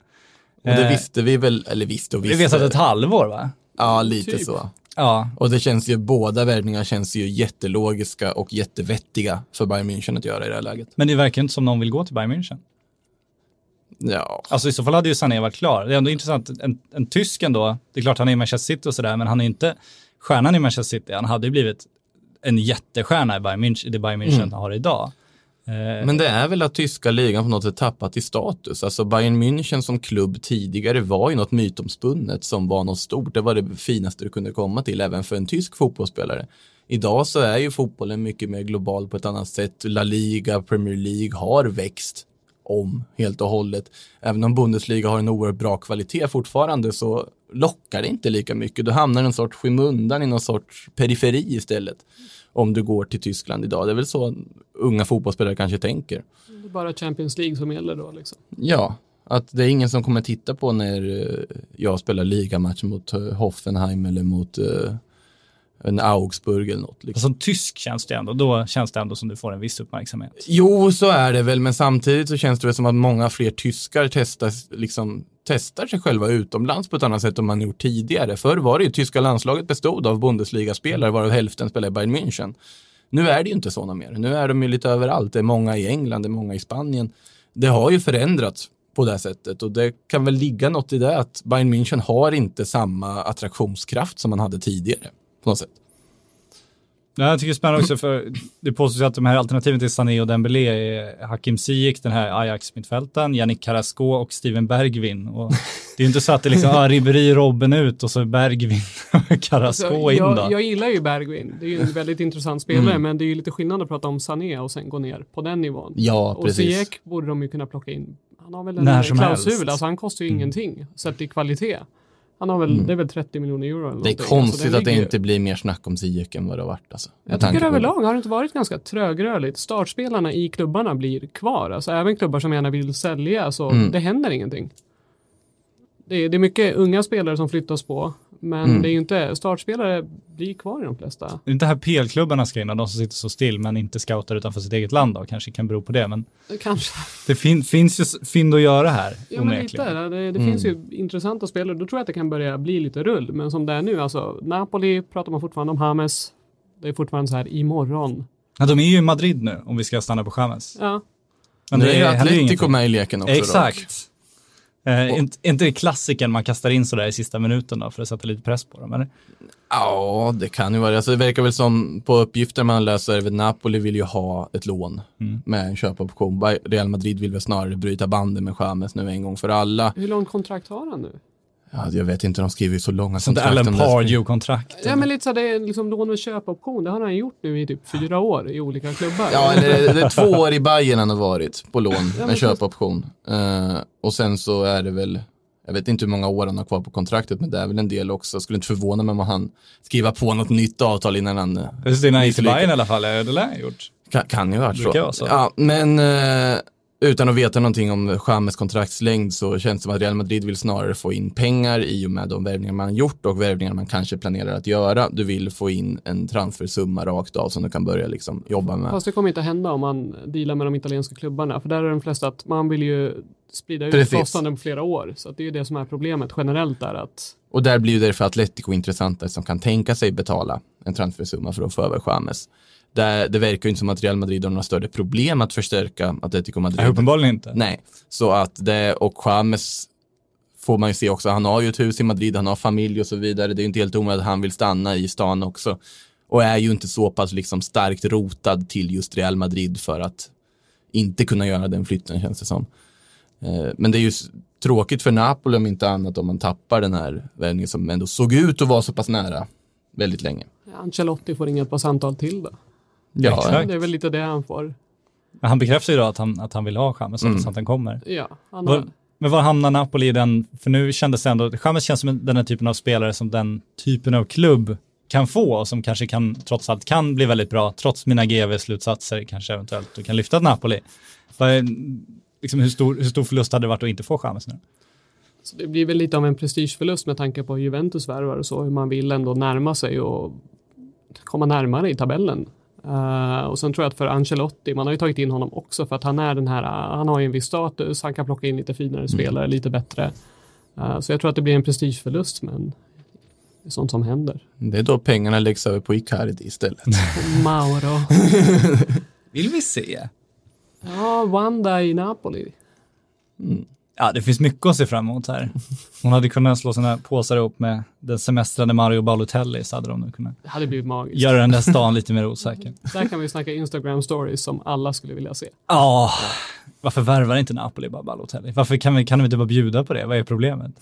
det Eh, visste vi väl, eller visste och Vi visste. vet att ett halvår va? Ja, lite Typ. så. Ja. Och det känns ju, båda värvningarna känns ju jättelogiska och jättevettiga för Bayern München att göra i det här läget. Men det verkar inte som någon vill gå till Bayern München. Ja, Alltså i så fall hade ju Sané varit klar. Det är ändå intressant, en, en tysk ändå, det är klart han är i Manchester City och sådär, men han är inte stjärnan i Manchester City. Han hade ju blivit en jättestjärna i Bayern München, det Bayern München Mm. har idag. Eh, men det är väl att tyska ligan på något sätt tappat i status. Alltså Bayern München som klubb tidigare var ju något mytomspunnet som var något stort. Det var det finaste du kunde komma till även för en tysk fotbollsspelare. Idag så är ju fotbollen mycket mer global på ett annat sätt. La Liga, Premier League har växt om helt och hållet. Även om Bundesliga har en oerhört bra kvalitet fortfarande så lockar det inte lika mycket. Du hamnar i en sorts skymundan i någon sorts periferi istället. Om du går till Tyskland idag. Det är väl så unga fotbollsspelare kanske tänker. Det är bara Champions League som gäller då liksom. Ja, att det är ingen som kommer titta på när eh, jag spelar ligamatch mot eh, Hoffenheim eller mot eh, en Augsburg eller något. Liksom. Som tysk känns det ändå, då känns det ändå som du får en viss uppmärksamhet. Jo, så är det väl, men samtidigt så känns det väl som att många fler tyskar testar, liksom, testar sig själva utomlands på ett annat sätt än man gjort tidigare. Förr var det ju, tyska landslaget bestod av Bundesliga-spelare, varav hälften spelade i Bayern München. Nu är det ju inte sådana mer. Nu är de ju lite överallt. Det är många i England, det är många i Spanien. Det har ju förändrats på det här sättet och det kan väl ligga något i det att Bayern München har inte samma attraktionskraft som man hade tidigare. På något sätt. Ja, jag tycker det är spännande också för det påstås ju att de här alternativen till Sané och Dembélé är Hakim Ziyech, den här Ajax-mittfältaren, Yannick Carrasco och Steven Bergvin. Och det är ju inte så att det är liksom, ah, Ribéry, Robben ut och så Bergvin och Carrasco Alltså, in då. jag, jag gillar ju Bergvin. Det är ju en väldigt intressant spelare, men det är ju lite skillnad att prata om Sané och sen gå ner på den nivån. Ja, och precis. Ziyech borde de ju kunna plocka in. Han har väl en klausul, helst. alltså han kostar ju ingenting sett till kvalitet. Han har väl, det är väl 30 miljoner euro eller Mm. Det är. Alltså, konstigt den att det inte blir mer snack om Ziyech än vad det har varit. Alltså, Jag tycker överlag har det inte varit ganska trögrörligt. Startspelarna i klubbarna blir kvar. Alltså även klubbar som gärna vill sälja, så Mm. det händer ingenting. Det är, det är mycket unga spelare som flyttas på, men Mm. det är ju inte, startspelare blir kvar i de flesta. Det är inte här PL-klubbarna ska in, de som sitter så still men inte scoutar utanför sitt eget land då, kanske kan bero på det. Men Kanske. det fin finns ju fynd att göra här, Ja, men lite. Det, det Mm. finns ju intressanta spelare. Då tror jag att det kan börja bli lite rull. Men som det är nu, alltså Napoli pratar man fortfarande om Hames. Det är fortfarande så här imorgon. Ja, de är ju i Madrid nu, om vi ska stanna på Chamez. Ja, Men nu är ju Atletico med i leken också. dock. Eh, inte, inte det klassiken man kastar in sådär i sista minuten då, för att sätta lite press på dem, eller? Ja, det kan ju vara. Alltså, det verkar väl som på uppgifter man väl Napoli vill ju ha ett lån Mm. med en köpoption. Real Madrid vill väl snarare bryta banden med Chamez nu en gång för alla. hur långt kontrakt har han nu? Ja, jag vet inte, de skriver ju så långa Sånt kontrakt Alan om det. Pardew-kontrakt. Ja, men lite så här, det är liksom lån med köpoption. Det har han gjort nu i typ fyra år i olika klubbar. Ja, eller det är två år i Bayern han har varit på lån med köpoption. Eh, och sen så är det väl, jag vet inte hur många år han har kvar på kontraktet, men det är väl en del också. Jag skulle inte förvåna mig om han skriver på något nytt avtal innan han Just det, när han gick till. Bayern i alla fall, det lär han gjort. Kan, kan ju ha varit så. Ja, men eh, utan att veta någonting om Chamez kontraktslängd så känns det som att Real Madrid vill snarare få in pengar i och med de värvningar man gjort och värvningar man kanske planerar att göra. Du vill få in en transfersumma rakt av som du kan börja liksom jobba med. Fast det kommer inte hända om man dealar med de italienska klubbarna. För där är de flesta att man vill ju sprida ut Precis. kostnaden på flera år. Så att det är ju det som är problemet generellt där att Och där blir ju därför Atletico intressantare som kan tänka sig betala en transfersumma för att få över Chamez. Det, det verkar ju inte som att Real Madrid har några större problem att förstärka Atletico Madrid. Nej, uppenbarligen inte. Nej, så att det och James får man ju se också. Han har ju ett hus i Madrid, han har familj och så vidare. Det är ju inte helt omöjligt att han vill stanna i stan också. Och är ju inte så pass liksom starkt rotad till just Real Madrid för att inte kunna göra den flytten känns det som. Eh, Men det är ju tråkigt för Napoli om inte annat om man tappar den här värvningen som ändå såg ut att vara så pass nära väldigt länge. Ancelotti får inget par samtal till då. Ja, Exakt. Det är väl lite det han får. Men han bekräftar ju då att han, att han vill ha Chamez, Mm. så att han kommer. Ja, han Var, har, men var hamnar Napoli i den, för nu kändes det ändå, Chamez känns som en- den här typen av spelare som den typen av klubb kan få och som kanske kan, trots allt kan bli väldigt bra, trots mina GV-slutsatser kanske eventuellt, du kan lyfta Napoli. Är- Liksom, hur, stor, hur stor förlust hade det varit att inte få Chamez nu? så det blir väl lite av en prestigeförlust med tanke på Juventus värvar och så, hur man vill ändå närma sig och komma närmare i tabellen. Eh, och sen tror jag att för Ancelotti, man har ju tagit in honom också för att han är den här, uh, han har ju en viss status, han kan plocka in lite finare spelare, lite bättre. Eh, så jag tror att det blir en prestigeförlust, men det är sånt som händer. Det är då pengarna läggs över på Icardi istället. Mauro. Vill vi se? Ja, Wanda i Napoli. Ja, det finns mycket att se fram emot här. Hon hade kunnat slå sina påsar ihop med den semestrande Mario Balotelli så hade de nog kunnat Det hade blivit magiskt. göra den där stan lite mer osäker. Där kan vi snacka Instagram stories som alla skulle vilja se. Ja, varför värvar inte Napoli bara Balotelli? Varför kan vi, kan de inte bara bjuda på det? Vad är problemet?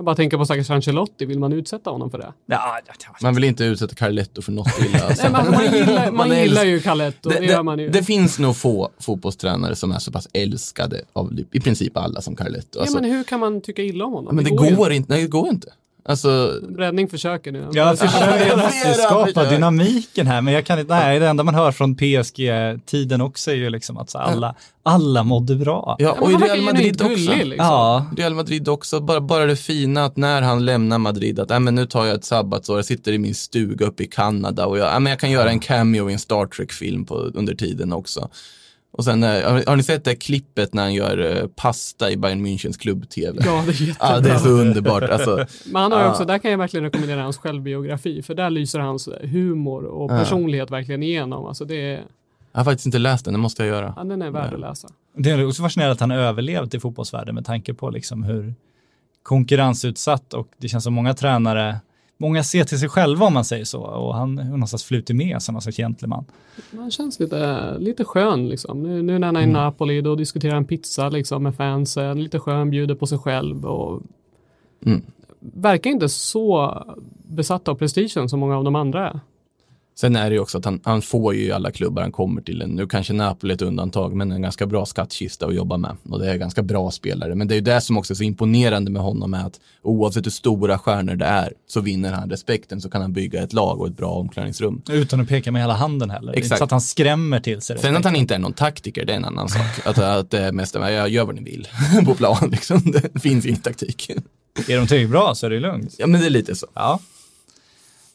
Jag bara tänker på stackars Ancelotti, vill man utsätta honom för det? Ja, ja, ja. Man vill inte utsätta Carletto för något illa. Alltså. Nej, man, man gillar, man Man gillar ju Caletto, det, Det, gör man ju. det, finns nog få fotbollstränare som är så pass älskade av i princip alla som Carletto. Alltså, ja, men hur kan man tycka illa om honom? men det ju går inte. Nej, det går inte. Alltså, Räddning försöker nu. Ja, för jag skapa dynamiken här, men jag kan inte, nej, det enda man hör från PSG-tiden också är ju liksom att så alla, alla mådde bra. ja, och i Real Madrid också. liksom. Ja, Real Madrid också, bara, bara det fina att när han lämnar Madrid, att äh, men nu tar jag ett sabbatsår, jag sitter i min stuga uppe i Kanada och jag, äh, men jag kan göra en cameo i en Star Trek-film på, under tiden också. Och sen, eh, har, har ni sett det klippet när han gör eh, pasta i Bayern Münchens klubb-tv? Ja, det är jättebra. Ja, det är så underbart. Alltså, Men han har ju Ja. också, där kan jag verkligen rekommendera hans självbiografi, för där lyser hans humor och Ja. personlighet verkligen igenom. Alltså det är, jag har faktiskt inte läst den, det måste jag göra. ja, den är värd att läsa. det är också fascinerande att han har överlevt i fotbollsvärlden med tanke på liksom hur konkurrensutsatt och det känns som många tränare, många ser till sig själva om man säger så och han har någonstans flutit med som någon slags gentleman. Han känns lite, lite skön liksom. Nu, nu när han är i Napoli, då diskuterar han pizza liksom med fansen, lite skön, bjuder på sig själv och Mm. verkar inte så besatt av prestigen som många av de andra är. Sen är det ju också att han, han får ju alla klubbar han kommer till. Nu kanske Napoli är ett undantag, men en ganska bra skattkista att jobba med. Och det är ganska bra spelare. Men det är ju det som också är så imponerande med honom är att oavsett hur stora stjärnor det är så vinner han respekten så kan han bygga ett lag och ett bra omklädningsrum. Utan att peka med hela handen heller. Är inte Exakt. så att han skrämmer till sig Sen att han inte är någon taktiker, det är en annan sak. Att, att det är mest, jag gör vad ni vill på plan liksom. Det finns ingen taktik. Är de tillräckligt bra så är det lugnt. Ja, men det är lite så. Ja.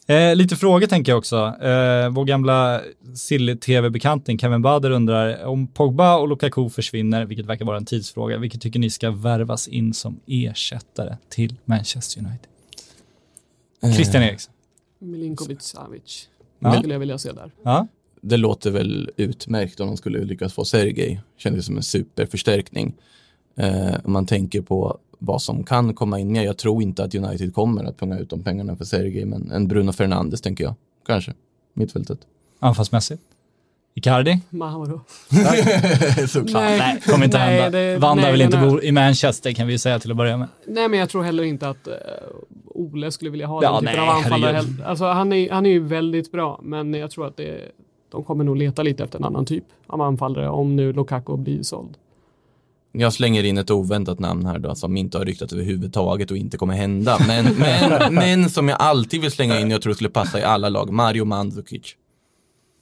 Eh, lite frågor tänker jag också. Eh, vår gamla Silly-tv-bekanting Kevin Bader undrar om Pogba och Lukaku försvinner, vilket verkar vara en tidsfråga, vilket tycker ni ska värvas in som ersättare till Manchester United? Christian Eriksson. Milinkovic Savic. Ja. Det skulle jag vilja se där. Ja. det låter väl utmärkt om de skulle lyckas få Sergej. Kändes som en superförstärkning. Eh, om man tänker på vad som kan komma in mer. Jag tror inte att United kommer att punga ut de pengarna för Sergej, men en Bruno Fernandes tänker jag. Kanske. Mittfältet. Anfallsmässigt. Icardi? Mauro. Såklart. Nej. Nej, kommer inte Nej, hända. det- Vanda nej, vill inte bo i Manchester kan vi ju säga till att börja med. Nej, men jag tror heller inte att uh, Ole skulle vilja ha Ja, den typen nej, av anfallare. Alltså, han, är, han är ju väldigt bra, men jag tror att det, de kommer nog leta lite efter en annan typ av anfallare om nu Lukaku blir såld. Jag slänger in ett oväntat namn här då, som inte har ryktat överhuvudtaget och inte kommer hända. Men, men, men som jag alltid vill slänga in, jag tror skulle passa i alla lag, Mario Mandzukic.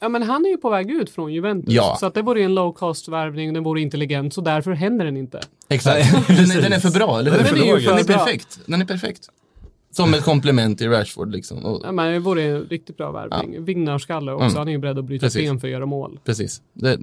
Ja, men han är ju på väg ut från Juventus, Ja. så att det vore en low cost värvning, den vore intelligent, så därför händer den inte. Exakt. Den är, den är för bra, eller hur? Den är ju för den är perfekt. Den är perfekt. Som ett komplement till Rashford liksom. Och, Ja, men det vore en riktigt bra värvning. Vinnarskalle också, Mm. han är ju beredd att bryta Precis. ben för att göra mål. Precis. Det,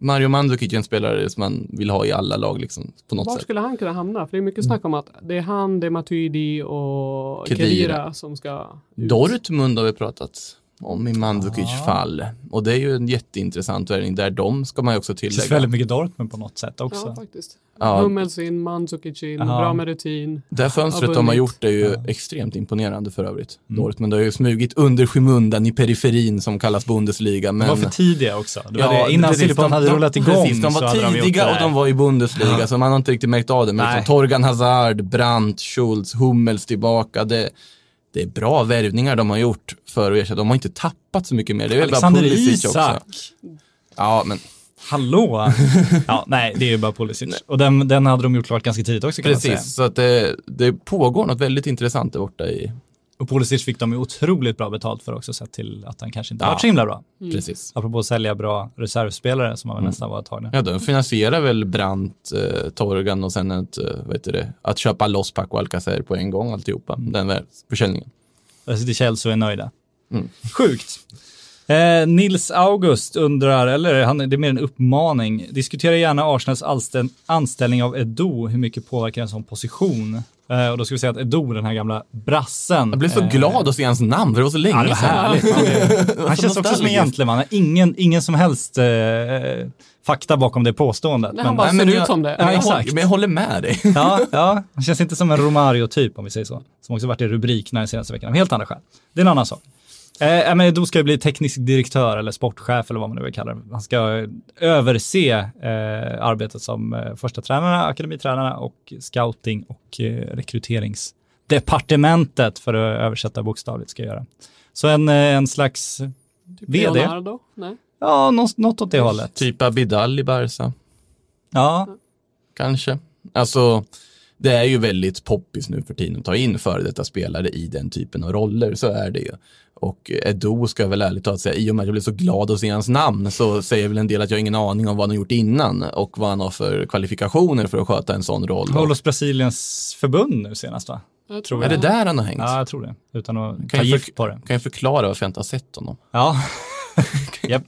Mario Mandzukic är en spelare som man vill ha i alla lag liksom, på något Var sätt. skulle han kunna hamna? För det är mycket snack om att det är han, det är Matuidi och Kedira. Kedira som ska ut. Dortmund har vi pratat om i Mandzukic fall. Och det är ju en jätteintressant värvning där de ska man ju också Det känns tillägga. väldigt mycket Dortmund på något sätt också. Ja, faktiskt. Ja. Hummels in, Mandzukic in, Ja. bra med rutin. Det fönstret de har gjort är ju Ja. extremt imponerande för övrigt. Mm. Dortmund har ju smugit under skymundan i periferin som kallas Bundesliga. De Men... var för tidiga också. Det var Ja, det. Innan precis, Silipon de- hade de- rullat igång Precis, de var de tidiga det och här. de var i Bundesliga, så man har inte riktigt märkt av det. Men Nej. liksom, Torgan Hazard, Brandt, Schultz, Hummels tillbaka. Det, det är bra värvningar de har gjort för att ersätta. De har inte tappat så mycket mer. Det är väl bara Alexander Pulisic Isak. också. Ja, men Hallå! ja, nej, det är ju bara Pulisic. Och den, den hade de gjort klart ganska tidigt också precis. Så att det, det pågår något väldigt intressant där borta i... Och Pulisic fick de ju otroligt bra betalt för också, sett till att han kanske inte Ja. varit så himla bra. Precis. Apropå att sälja bra reservspelare som han väl Mm. nästan var ett tag nu. Ja, de finansierar väl Brandt, eh, Torgan och sen ett, eh, vad heter det, att köpa loss Paco Alcacer på en gång alltihopa. Den väl, försäljningen. Jag sitter Chelsea och är nöjda. Mm. Sjukt. Eh, Nils August undrar, eller han, det är mer en uppmaning, diskutera gärna Arsenals anställ, anställning av Edo, hur mycket påverkar en sån position? Eh, och då ska vi säga att Edo, den här gamla brassen. Jag blev så eh, glad att se hans namn, för det var så länge Ja, det var sedan. härligt. Han, han känns också som en gentleman. Ingen, ingen som helst eh, fakta bakom det påståendet. Nej, han bara Nej, men ser jag- ut som det. Ja, Men jag, håller, men jag håller med dig. ja, ja, han känns inte som en Romario-typ om vi säger så. Som också varit i rubrikerna den senaste veckan. Av helt andra skäl. Det är en annan sak. Eh, men då ska jag bli teknisk direktör eller sportchef eller vad man nu vill kalla det. Han ska överse eh, arbetet som eh, första tränarna, akademitränarna och scouting och eh, rekryteringsdepartementet för att översätta bokstavligt ska göra. Så en, eh, en slags vd. Leonardo? Nej. Ja, något, något åt det hållet. Typ Abidal i Barca, Ja, kanske. Alltså, det är ju väldigt poppis nu för tiden att ta in före detta spelare i den typen av roller, så är det ju. Och Edo ska jag väl ärligt talat säga, i och med att jag blev så glad att se hans namn så säger väl en del att jag har ingen aning om vad han har gjort innan och vad han har för kvalifikationer för att sköta en sån roll. Hållos Brasiliens förbund nu senast va? Jag Tror Är det där han har hängt? Ja, jag tror det. Utan att ta jag gift på det. Kan jag förklara varför jag inte har sett honom? Ja, japp.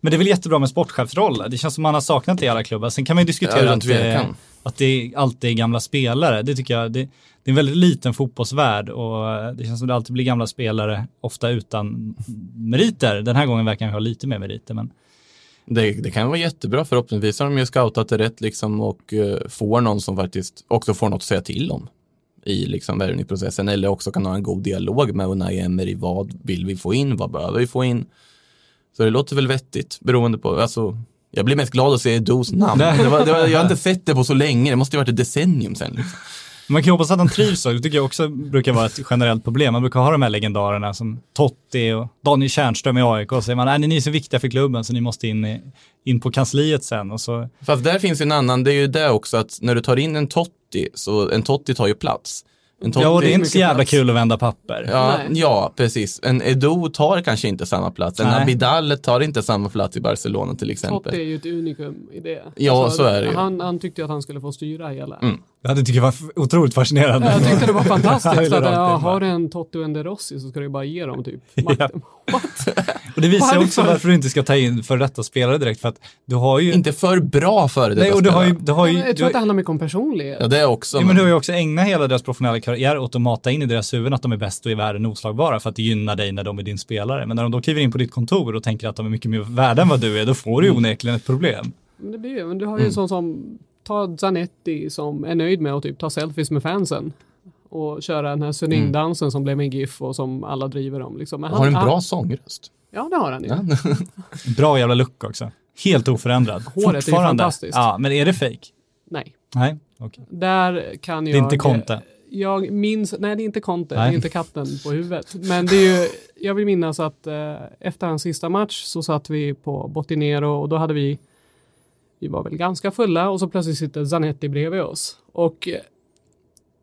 Men det är väl jättebra med sportchefsroll. Det känns som man har saknat det i alla klubbar. Sen kan man ju Ja, diskutera utan att, tvekan. att det alltid är gamla spelare. Det tycker jag, det, det är en väldigt liten fotbollsvärld och det känns som det alltid blir gamla spelare, ofta utan meriter. Den här gången verkar han ha lite mer meriter, men Det, det kan vara jättebra. Förhoppningsvis har de ju scoutat det rätt liksom och eh, får någon som faktiskt också får något att säga till om i liksom värvningsprocessen eller också kan ha en god dialog med Unai Emery. Vad vill vi få in? Vad behöver vi få in? Så det låter väl vettigt beroende på, alltså jag blir mest glad att se Dos namn. Det var, det var, jag har inte sett det på så länge, det måste ju varit ett decennium sedan. Liksom. Man kan ju hoppas att han trivs så. Det tycker jag också brukar vara ett generellt problem. Man brukar ha de här legendarerna som Totti och Daniel Tjärnström i AIK och säger man, nej ni är så viktiga för klubben så ni måste in, i, in på kansliet sen och så Fast där finns ju en annan, det är ju det också att när du tar in en Totti, så en Totti tar ju plats. En Totti, Ja, och det är inte så jävla plats. kul att vända papper. Ja, ja, precis. En Edo tar kanske inte samma plats. En Nej. Abidal tar inte samma plats i Barcelona till exempel. Totti är ju ett unikum i det. Alltså, Ja, så är det ju. Han, han tyckte att han skulle få styra hela. Mm. Ja, det tycker jag var otroligt fascinerande. Jag tyckte det var fantastiskt. Att, ja, har du en Totti och en De Rossi så ska du bara ge dem typ makten. Och det visar ju också Varför? varför du inte ska ta in för detta spelare direkt för att du har ju Inte för bra före detta Nej, och du har ju, du har ju, Jag du tror har, att det handlar mycket om personlighet. Ja, det är också. ja, men du har ju också ägnat hela deras professionella karriär åt att mata in i deras huvuden att de är bäst och i världen oslagbara för att det gynnar dig när de är din spelare. Men när de då kliver in på ditt kontor och tänker att de är mycket mer värda än vad du är, då får du Mm. ju onekligen ett problem. Men det blir ju, men du har ju en sån som, ta Zanetti som är nöjd med att typ ta selfies med fansen. Och köra den här Suning-dansen som blev en GIF och som alla driver om. Liksom. Men har en han- bra sångröst. Ja, det har han ju. Ja. Bra jävla look också. Helt oförändrad. Håret är fantastiskt. Ja, men är det fake? Nej. Nej, okej. Där kan Det jag... är inte Conte. Jag minns, nej det är inte Conte, det Nej. är inte katten på huvudet. Men det är ju, jag vill minnas att eh, efter hans sista match så satt vi på Bottinero och då hade vi, vi var väl ganska fulla och så plötsligt sitter Zanetti bredvid oss. Och eh,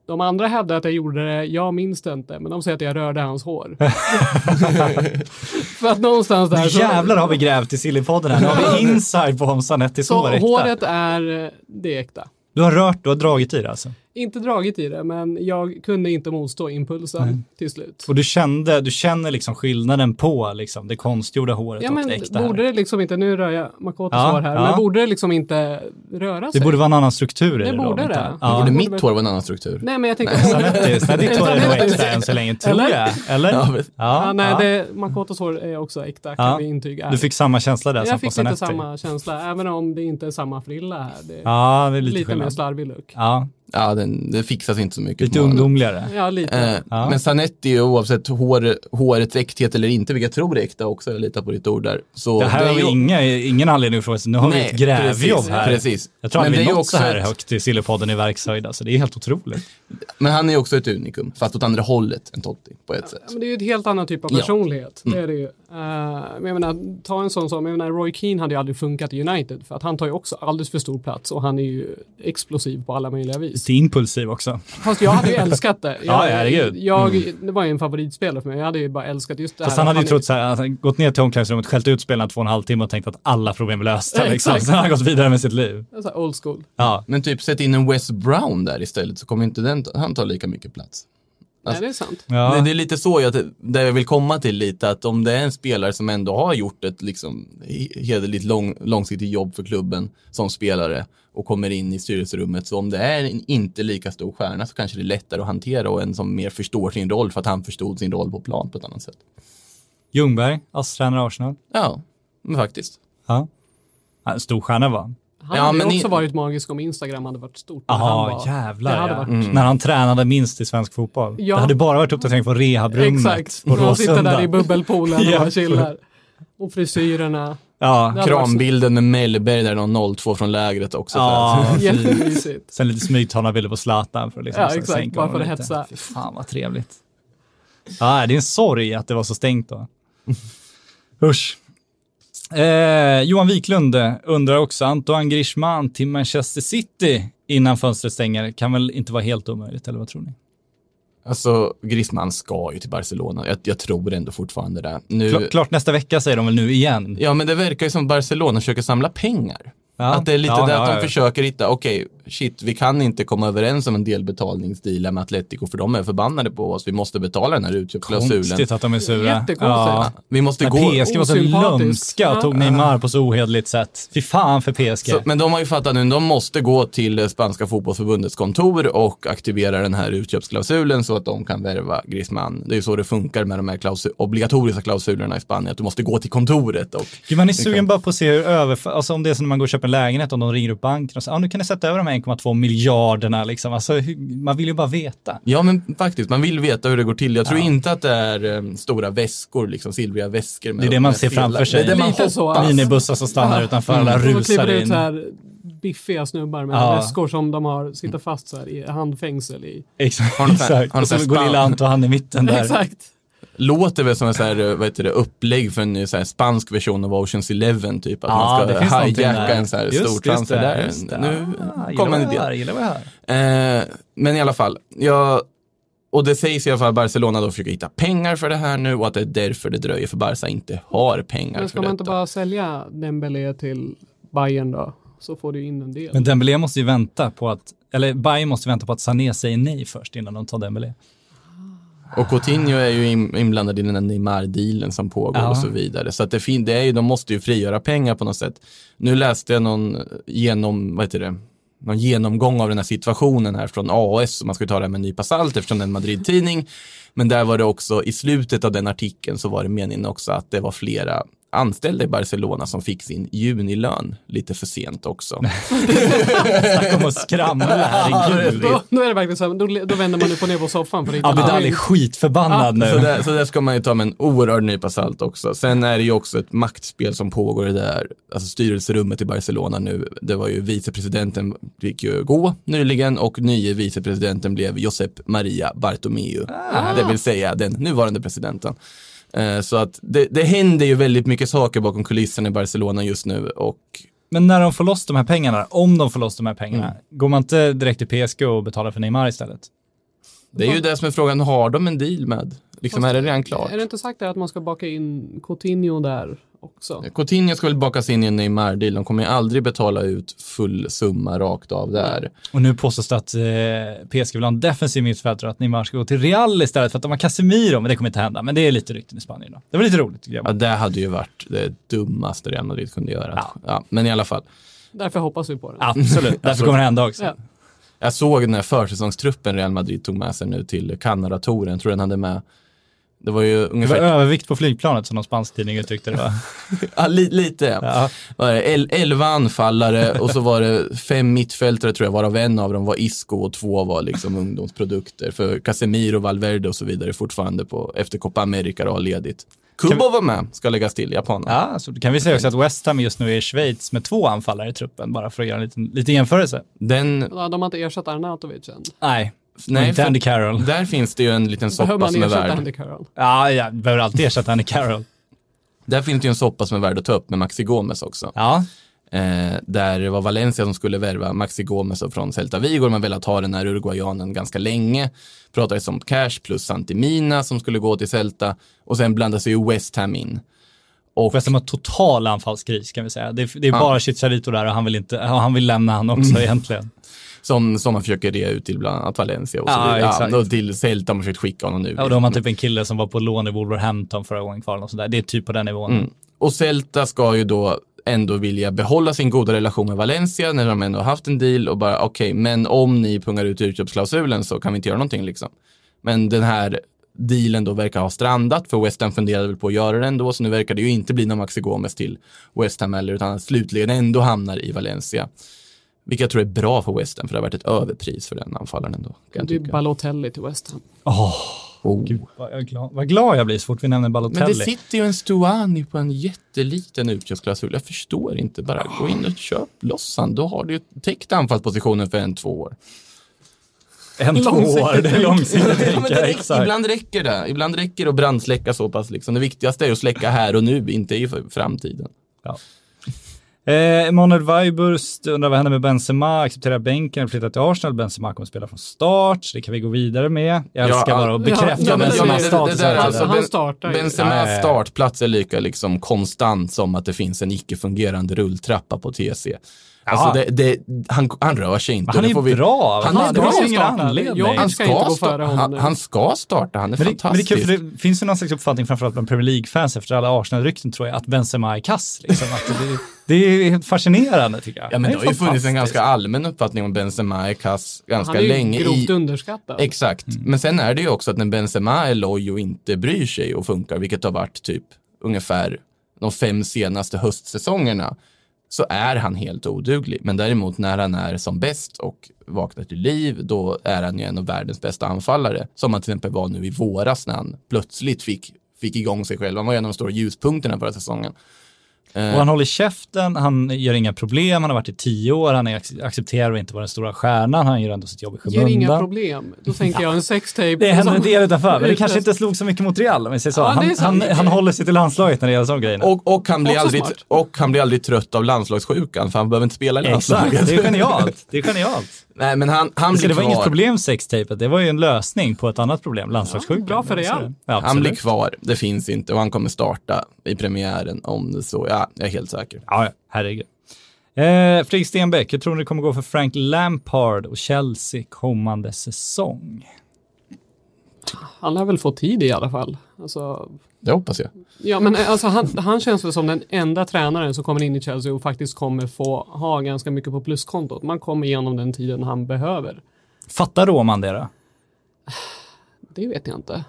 de andra hävdar att jag gjorde det, jag minns det inte, men de säger att jag rörde hans hår. För att någonstans där så... jävlar har vi grävt i Sillypodden här. Nu har vi inside på om Zanetti så Så var äkta. håret är, det är äkta. Du har rört, du har dragit i det alltså. Inte dragit i det, men jag kunde inte motstå impulsen till slut. Och du kände, du känner liksom skillnaden på liksom det konstgjorda håret Ja och men det äkta borde här. det liksom inte, nu rör jag Makotos Ja, hår här, ja. men borde det liksom inte röra sig? Det borde vara en annan struktur i Det det. då, borde inte- det. Ja. Borde borde mitt hår vara en annan struktur? Nej men jag tänker... Zanetti, så ditt hår är nog äkta än så länge, tror Eller? jag. Eller? Ja, Ja, men- ja, nej. Det, Makotos hår är också äkta, kan Ja. vi intyga. Du fick samma känsla där som jag på fick lite Zanetti. samma känsla, även om det inte är samma frilla här. Det är Ja, det är lite, lite, mer skillnad. slarvig look. Ja, Ja, den, det fixas inte så mycket. lite ungdomligare. Ja, lite. Eh, Ja. Men Zanetti, oavsett hår, hårets äkthet eller inte, vilket jag tror är äkta också, jag litar på ditt ord där. Så Det här är har vi ju- inga, ingen anledning att fråga sig. Nu har vi Nej, ett grävjobb precis, här. Precis. Jag tror aldrig det vi nått så också här ett- högt i Sillypodden i verkshöjd. Alltså. Det är helt otroligt. Men han är också ett unikum, fast åt andra hållet än Totti på ett sätt. Ja, men det är ju ett helt annan typ av Ja. personlighet. Mm. Det är det ju. Uh, men jag menar, ta en sån som, jag menar, Roy Keane hade ju aldrig funkat i United för att han tar ju också alldeles för stor plats och han är ju explosiv på alla möjliga vis. Lite impulsiv också. Fast jag hade ju älskat det. Jag, Ja, herregud. Jag, det var ju en favoritspelare för mig. Jag hade ju bara älskat just det Fast här. han hade ju trott så här, han gått ner till omklädningsrummet, skällt ut spelarna två och en halv timme och tänkt att alla problem är lösta. Ja, Liksom. exakt. Sen har han gått vidare med sitt liv. Så här old school. Ja, Men typ sätt in en Wes Brown där istället så kommer inte den, han ta lika mycket plats. Nej, det är sant. Ja. Det, det är lite så jag, där jag vill komma till lite, att om det är en spelare som ändå har gjort ett liksom, he- hederligt lång, långsiktigt jobb för klubben som spelare och kommer in i styrelserummet, så om det är en inte lika stor stjärna så kanske det är lättare att hantera och en som mer förstår sin roll för att han förstod sin roll på plan på ett annat sätt. Ljungberg, ASS-tränare Arsenal. Ja, men faktiskt. Ja. Ja, En stor stjärna var han. Ja, hade men också i- varit magisk om Instagram hade varit stort. när han Jaha, var- jävlar Det hade ja. varit... När han tränade minst i svensk fotboll. Ja. Det hade bara varit uppdatering på rehabrummet Exakt. på han sitter där i bubbelpoolen och bara chillar. Och frisyrerna. Ja, Krambilden med Mellberg där, någon 02 från lägret också. ja. Jättemysigt. Sen lite smygtagna bilder på Zlatan för att liksom Ja, exakt. sänka Bara för att hetsa. Fy fan vad trevligt. Ja, det är en sorg att det var så stängt då. Usch. Eh, Johan Wiklund undrar också, Antoine Griezmann till Manchester City innan fönstret stänger kan väl inte vara helt omöjligt, eller vad tror ni? alltså, Griezmann ska ju till Barcelona. Jag, jag tror ändå fortfarande det. Nu, Kla- klart nästa vecka säger de väl nu igen. Ja, men det verkar ju som Barcelona försöker samla pengar. Ja. Att det är lite Ja, det ja, att de ja. försöker hitta, okej, shit, vi kan inte komma överens om en delbetalningsdeal med Atletico för de är förbannade på oss. Vi måste betala den här utköpsklausulen. Konstigt att de är sura. Jättekonstigt. Ja. Vi måste Men gå... PSG var så lömska och tog. Neymar på så ohederligt sätt. Fy fan för PSG. Så, men de har ju fattat nu, de måste gå till spanska fotbollsförbundets kontor och aktivera den här utköpsklausulen så att de kan värva Griezmann. Det är ju så det funkar med de här klausu- obligatoriska klausulerna i Spanien, att du måste gå till kontoret och Gud, man är sugen kan- bara på att se hur över, alltså om det är som när man går och köper en lägenhet, om de ringer upp banken och säger, ja nu kan ni sätta över de här 1,2 miljarderna liksom. Alltså, man vill ju bara veta. Ja, men faktiskt, man vill veta hur det går till. Jag tror Ja. inte att det är eh, stora väskor, liksom silvriga väskor. Med, Det är det man ser framför sig. Det är det man Lite så. Minibussar som stannar utanför, alla då rusar ut in. så här biffiga snubbar med Ja. väskor som de har, sitter fast så här i handfängsel i. Exakt, Har de har de Och så går lilla Anto han i mitten där. Exakt. Låter väl som en så här, eh, vad heter det, upplägg för en så här spansk version av Oceans Eleven, typ. Att Ja, man ska hijacka en så här Just, stor transfer där. just det. Nu Ah, kommer en idé. hör, gillar hör. Eh, men i alla fall, jag, och det sägs i alla fall att Barcelona då försöker hitta pengar för det här nu och att det är därför det dröjer för Barca inte har pengar Men för ska man inte detta. bara sälja Dembélé till Bayern då? Så får du in en del. Men Dembélé måste ju vänta på att, eller Bayern måste vänta på att Sané säger nej först innan de tar Dembélé. Och Coutinho är ju in- inblandad i den här Neymar-dealen som pågår Ja. och så vidare. Så att det, fin- det är ju, de måste ju frigöra pengar på något sätt. Nu läste jag någon, genom, vad heter det, någon genomgång av den här situationen här från AS, man ska ju ta det här med en nypa salt eftersom det är en Madrid-tidning. Men där var det också, i slutet av den artikeln så var det meningen också att det var flera anställda i Barcelona som fick sin junilön lite för sent också. Snacka om att skramla, herregud. Då, då är det verkligen så här, då, då vänder man upp och ner på soffan för Abidal är skitförbannad Så nu. där, så där ska man ju ta med en oerhörd nypa salt också. Sen är det ju också ett maktspel som pågår i det där, alltså styrelserummet i Barcelona nu. Det var ju vicepresidenten fick ju gå nyligen och nye vicepresidenten blev Josep Maria Bartomeu. Det vill säga den nuvarande presidenten. Eh, Så att det, det händer ju väldigt mycket saker bakom kulisserna i Barcelona just nu och Men när de får loss de här pengarna, om de får loss de här pengarna, Mm. går man inte direkt till PSG och betalar för Neymar istället? det är ju det som är frågan, har de en deal med? Liksom är det redan klart? Är det inte sagt där att man ska baka in Coutinho där också? Coutinho ska väl bakas in i en Neymar-deal. De kommer ju aldrig betala ut full summa rakt av där. Och nu påstås det att eh, PSG vill ha en defensiv mittfältare att Neymar ska gå till Real istället för att de har Casemiro, men det kommer inte hända. Men det är lite rykten i Spanien då. Det var lite roligt. Ja, det hade ju varit det dummaste Real Madrid kunde göra. Ja. Ja. men i alla fall. Därför hoppas vi på det. Absolut, därför kommer det hända också. Ja. Jag såg den här försäsongstruppen Real Madrid tog med sig nu till Kanada-touren. Jag tror den hade med, det var ju Det var ungefär, övervikt på flygplanet som någon spansk tidning uttryckte det va? ja, li, lite. Ja. Var det, el, elva anfallare och så var det fem mittfältare tror jag, varav en av dem var Isco och två var liksom ungdomsprodukter. För Casemiro, Valverde och så vidare är fortfarande på, efter Copa America har ledigt. Kubo var med, ska läggas till, japanen. Ja, så kan vi säga också att West Ham just nu är i Schweiz med två anfallare i truppen, bara för att göra en liten, liten jämförelse. Den, Ja, De har inte ersatt Arnautovic än. Nej, nej, inte Andy Carroll. där finns det ju en liten Behöver soppa man som är ersätta värd. Andy Carroll? Ja, jag behöver alltid ersätta Andy Carroll. Där finns det ju en soppa som är värd att ta upp med Maxi Gomez också. Ja, Eh, där det var Valencia som skulle värva Maxi Gomez och från Celta Vigo. Man velat ha den här uruguayanen ganska länge. Pratades om Cash plus Santimina som skulle gå till Celta. Och sen blandade sig ju West Ham in. Och West Ham har total anfallskris kan vi säga. Det är, det är Ja. bara Chicharito där och han vill, inte, han vill lämna han också Mm. egentligen. Som, som man försöker rea ut till bland annat Valencia och så Ja, vidare. exakt. Ja, och till Celta har man försökt skicka honom nu. Ja, och då har man typ en kille som var på lån i Wolverhampton förra gången kvar. Och sådär. Det är typ på den nivån. Mm. Och Celta ska ju då ändå vilja behålla sin goda relation med Valencia när de ändå har haft en deal och bara okej, men om ni pungar ut utköpsklausulen så kan vi inte göra någonting liksom. Men den här dealen då verkar ha strandat för West Ham funderade väl på att göra det ändå så nu verkar det ju inte bli någon Maxi Gomez till West Ham heller utan att slutligen ändå hamnar i Valencia. Vilket jag tror är bra för West Ham för det har varit ett överpris för den anfallaren ändå. Kan Det är. Balotelli till West Ham. Oh. Gud, vad, glad, vad glad jag blir så fort vi nämner Men det Balotelli. sitter ju en Stuani på en jätteliten utköpsklausul. Jag förstår inte. Bara gå in och köp loss han. Då har du ju täckt anfallspositionen för en, två år. En, två år, det är långsiktigt Ja, men tänka, det, exakt. ibland räcker det. Ibland räcker det att brandsläcka så pass. Liksom. Det viktigaste är att släcka här och nu, inte i framtiden. Eh, Emanuel Weiburst undrar vad händer med Benzema, accepterar bänken, flyttar till Arsenal, Benzema kommer spela från start, det kan vi gå vidare med. Jag Ja, älskar bara att bekräfta ja, Benzemas ja, det- status. det hela alltså tiden. han Ben- startar. Benzemas Ja, ja, ja. startplats är lika liksom konstant som att det finns en icke-fungerande rulltrappa på TC. Alltså det, det, han, han rör sig inte. Men han Det är vi- bra. Han Fan, är bra ingen starta. anledning. Han ska inte gå ska, före han, han ska starta, han är Men det, men det är fantastisk. kul, för det finns ju någon slags uppfattning, framförallt bland Premier League-fans efter alla Arsenal-rykten tror jag, att Benzema är kass. Liksom. Att det, det är helt fascinerande tycker jag. Ja, men det har ju funnits en ganska allmän uppfattning om Benzema är kass ganska Han är ju länge. grovt i, underskattad. Exakt, men sen är det ju också att när Benzema är loj och inte bryr sig och funkar, vilket har varit typ ungefär de fem senaste höstsäsongerna, så är han helt oduglig. Men däremot när han är som bäst och vaknar till liv, då är han ju en av världens bästa anfallare. Som han till exempel var nu i våras när han plötsligt fick, fick igång sig själv. Han var en av de stora ljuspunkterna förra säsongen. Och han håller käften, han gör inga problem, han har varit i tio år, han är, accepterar att inte vara den stora stjärnan, han gör ändå sitt jobb i Ger inga skymundan. problem. Då tänker jag en sextape. Det händer en del utanför, men det kanske inte slog så mycket mot Real om vi säger så. Ja, han, han, han håller sig till landslaget när det gäller sådana grejer. Och, och, han blir aldrig, smart. och han blir aldrig trött av landslagssjukan, för han behöver inte spela i landslaget. Exakt, det är genialt. Det är genialt. Nej, men han, han Så blir det var kvar. inget problem sextapet, det var ju en lösning på ett annat problem, landslagssjukan. bra för Real. Ja, Han blir kvar, det finns inte och han kommer starta i premiären om det så, ja, jag är helt säker. Ja, ja, herregud. Eh, Fredrik Stenbeck, hur tror ni det kommer gå för Frank Lampard och Chelsea kommande säsong? Han har väl fått tid i alla fall. Alltså, Det hoppas jag. ja, men eh, alltså, han, han känns väl som den enda tränaren som kommer in i Chelsea och faktiskt kommer få ha ganska mycket på pluskontot. Man kommer igenom den tiden han behöver. Fattar Roman det då? Det vet jag inte.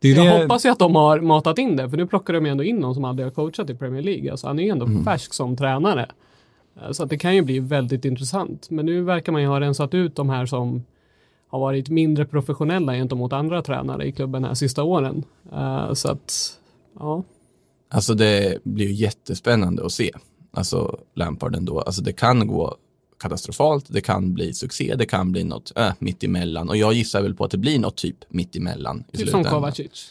Det Jag det- hoppas ju att de har matat in det, för nu plockar de ju ändå in någon som aldrig har coachat i Premier League. Alltså, han är ju ändå Mm. färsk som tränare. Eh, Så att det kan ju bli väldigt intressant. Men nu verkar man ju ha rensat ut de här som har varit mindre professionella gentemot andra tränare i klubben här sista åren. Eh, Så att, ja. Alltså det blir ju jättespännande att se. Alltså Lampard ändå, alltså det kan gå katastrofalt, det kan bli succé, det kan bli något äh, mitt emellan. Och jag gissar väl på att det blir något typ mitt emellan. i Typ som. Kovacic.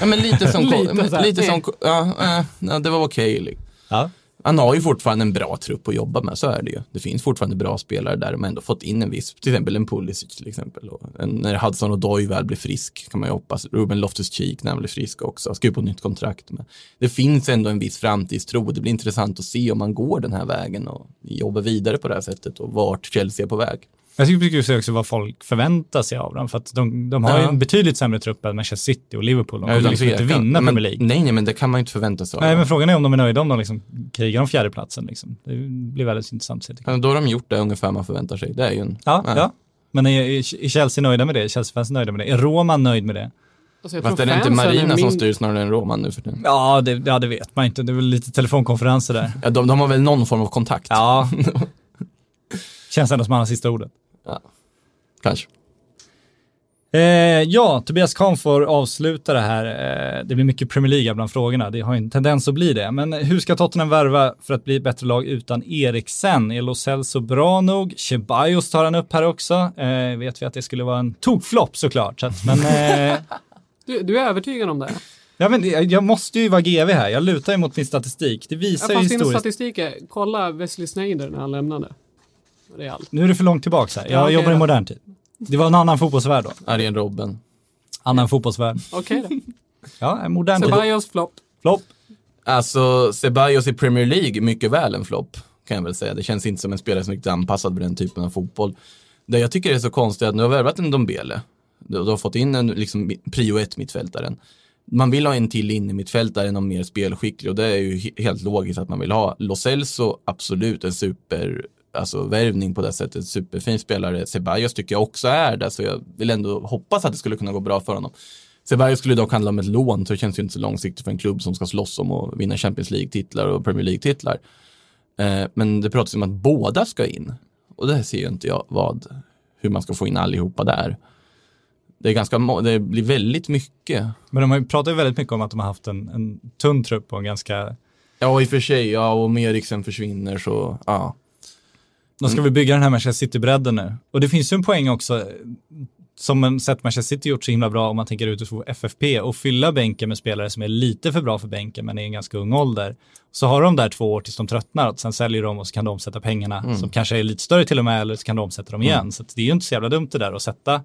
Ja men lite som, Lite lite, som ja, äh, det var okej. liksom. Ja. Han har ju fortfarande en bra trupp att jobba med, så är det ju. Det finns fortfarande bra spelare där, de har ändå fått in en viss, till exempel en Pulisic till exempel. Och en, när Hudson och Doy väl blir frisk kan man ju hoppas. Ruben Loftus-Cheek när han blir frisk också, skriver på nytt kontrakt. Men det finns ändå en viss framtidstro. Det blir intressant att se om man går den här vägen och jobbar vidare på det här sättet och vart Chelsea är på väg. Jag tycker se också vad folk förväntar sig av dem, för att de, de har ju Ja. en betydligt sämre trupp än Manchester City och Liverpool. De Ja, kommer utan liksom inte vinna Premier League. Nej, nej, men det kan man ju inte förvänta sig av Nej, men frågan är om de är nöjda om de liksom krigar om fjärdeplatsen. Liksom. Det blir väldigt intressant att se. Ja, Då har de gjort det ungefär man förväntar sig. Det är ju en... Ja, nej. ja. Men är, är Chelsea nöjda med det? Är Chelsea-fans nöjda med det? Är Roman nöjd med det? Alltså, Fast är det inte Marina är som min- styr snarare än Roman nu för tiden? Ja det, ja, det vet man inte. Det är väl lite telefonkonferenser där. Ja, de, de har väl någon form av kontakt? Ja. Känns ändå som han har sista ordet. Kanske. Eh, ja, Tobias Kahn får avsluta det här. Eh, det blir mycket Premier League bland frågorna. Det har ju en tendens att bli det. Men hur ska Tottenham värva för att bli ett bättre lag utan Eriksen? Är Lo Celso bra nog? Ceballos tar han upp här också. Eh, vet vi att det skulle vara en tokflopp såklart. Så att, men eh, Du, du är övertygad om det? ja, men jag, måste ju vara GV här. Jag lutar ju mot min statistik. Det Ja, visar ju fast din historiskt. statistik är, kolla Wesley Sneijder när han lämnade. Det är allt. Nu är det för långt tillbaka här. Jag Ja, okej jobbar i då. modern tid. Det var en annan fotbollsvärld då. Arjen Robben. Annan fotbollsvärld. Okej då. Ja, en modern tid. Ceballos flopp. Flopp. Alltså, Ceballos i Premier League, mycket väl en flopp, kan jag väl säga. Det känns inte som en spelare som är riktigt anpassad för den typen av fotboll. Det jag tycker är så konstigt är att nu har värvat en Dombele. Du, du har fått in en liksom, prio ett mittfältaren. Man vill ha en till in i mittfältare, någon mer spelskicklig och det är ju he- helt logiskt att man vill ha. Lo Celso, absolut en super alltså, värvning på det sättet, superfin spelare. Ceballos tycker jag också är det, så jag vill ändå hoppas att det skulle kunna gå bra för honom. Ceballos skulle dock handla om ett lån, så det känns ju inte så långsiktigt för en klubb som ska slåss om att vinna Champions League-titlar och Premier League-titlar. Eh, men det pratas om att båda ska in. Och det ser ju inte jag vad, hur man ska få in allihopa där. Det, är ganska, det blir väldigt mycket. Men de har ju väldigt mycket om att de har haft en, en tunn trupp och en ganska, Ja, i och för sig, ja, om Eriksen försvinner så, ja. De ska väl bygga den här Manchester City-bredden nu. Och det finns ju en poäng också, som en sett Manchester City gjort så himla bra om man tänker utifrån FFP och fylla bänken med spelare som är lite för bra för bänken men är i en ganska ung ålder. Så har de där två år tills de tröttnar och sen säljer de och så kan de omsätta pengarna som kanske är lite större till och med eller så kan de omsätta dem igen. Så att det är ju inte så jävla dumt det där att sätta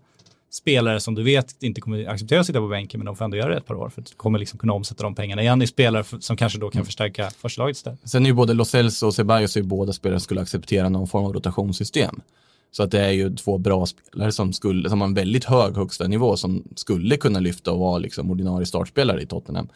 spelare som du vet inte kommer acceptera att sitta på bänken men de får ändå göra det ett par år för du kommer liksom kunna omsätta de pengarna igen i spelare som kanske då kan förstärka första laget istället. Sen är ju både Lo Celso och Ceballos är ju båda spelare som skulle acceptera någon form av rotationssystem. Så att det är ju två bra spelare som, skulle, som har en väldigt hög högsta nivå som skulle kunna lyfta och vara liksom ordinarie startspelare i Tottenham.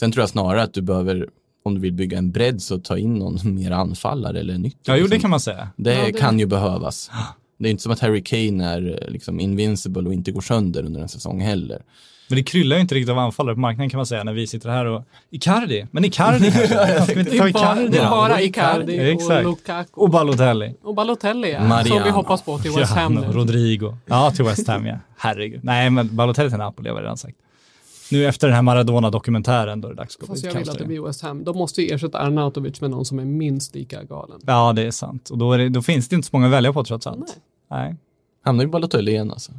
Sen tror jag snarare att du behöver, om du vill bygga en bredd, så ta in någon mer anfallare eller nytt. Ja, jo liksom. det kan man säga. Det, Ja, det- kan ju behövas. Det är inte som att Harry Kane är eh, liksom invincible och inte går sönder under en säsong heller. Men det kryllar ju inte riktigt av anfallare på marknaden kan man säga när vi sitter här och Icardi, men Icardi kanske? Det ta är bara, Icardi det är då? bara Icardi och Exakt. Lukaku Och Balotelli. och Balotelli ja, som vi hoppas på till West Ham nu. Rodrigo. Ja, till West Ham ja. Herregud. Nej, men Balotelli till Napoli har vi redan sagt. Nu efter den här Maradona-dokumentären då är det dags att gå Fast jag vill att det blir West Ham. De måste ju ersätta Arnautovic med någon som är minst lika galen. Ja, det är sant. Och då, är det, då finns det inte så många att välja på trots allt. Nej. Nej. Hamnar ju Balotelli igen alltså.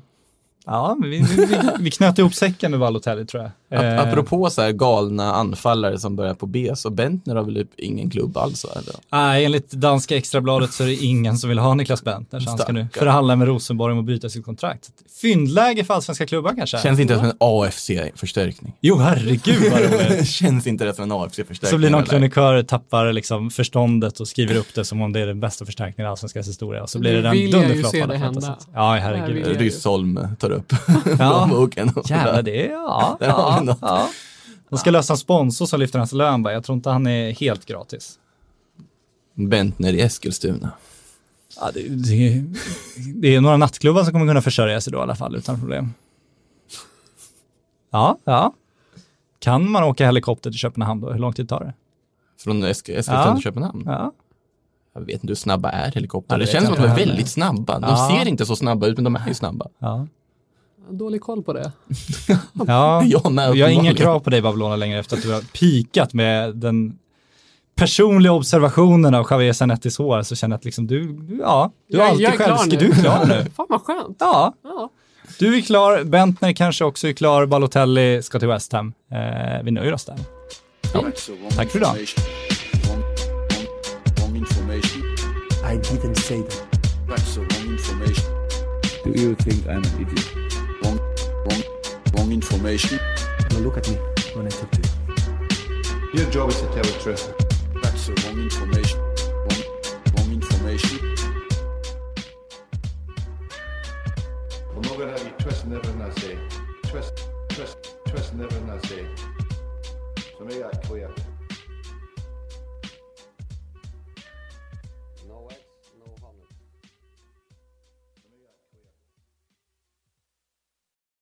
Ja, vi, vi, vi, knöt ihop säcken med Balotelli tror jag. Ap- Eh, Apropå så här galna anfallare som börjar på B, så Bentner har väl typ ingen klubb alls? Eller? Nej, enligt danska extrabladet så är det ingen som vill ha Niklas Bentner, så han ska nu förhandla med Rosenborg om att bryta sitt kontrakt. Fyndläge för allsvenska klubbar kanske? Känns inte det som en AFC-förstärkning? Jo, herregud vad roligt. Känns inte det som en AFC-förstärkning? Så blir någon krönikör tappar liksom förståndet och skriver upp det som om det är den bästa förstärkningen i allsvenskans historia. Och så blir det den vill jag ju dunderflopp se alla det fattar hända. sätt. Ja, herregud. Ryssholm tar upp Ja. plånboken. Jävlar, det är, ja, ja, ja. De ska lösa en sponsor som lyfter hans lön. Jag tror inte han är helt gratis. Bentner i Eskilstuna. Ja, det, det, det är några nattklubbar som kommer kunna försörja sig då i alla fall utan problem. Ja, ja. Kan man åka helikopter till Köpenhamn då? Hur lång tid tar det? Från Esk- Eskilstuna Ja. till Köpenhamn. Ja. Jag vet inte hur snabba är helikoptrar. Ja, det det känns som att de är väldigt snabba. De Ja. ser inte så snabba ut, men de är ju snabba. ja. Dålig koll på det. ja. Jag med, jag har inga krav på dig Babylona längre efter att du har pikat med den personliga observationen av Javier Zanettis hår så känner jag att liksom du, ja, du är Jag- alltid är klar själv. nu. Du är klar nu. Fan vad skönt. Ja, Ja. du är klar. Bentner kanske också är klar. Balotelli ska till West Ham. Eh, vi nöjer oss där. Wrong Tack för idag. I didn't say that. Right, so wrong information. Do you think I'm an idiot? Wrong, wrong, wrong information. Now look at me when I talk to you. Your job is to tell the truth. Right, so wrong information. Wrong, wrong information. I'm not gonna have you twisting everything I say. Twist, twist, twisting everything I say. So make that clear.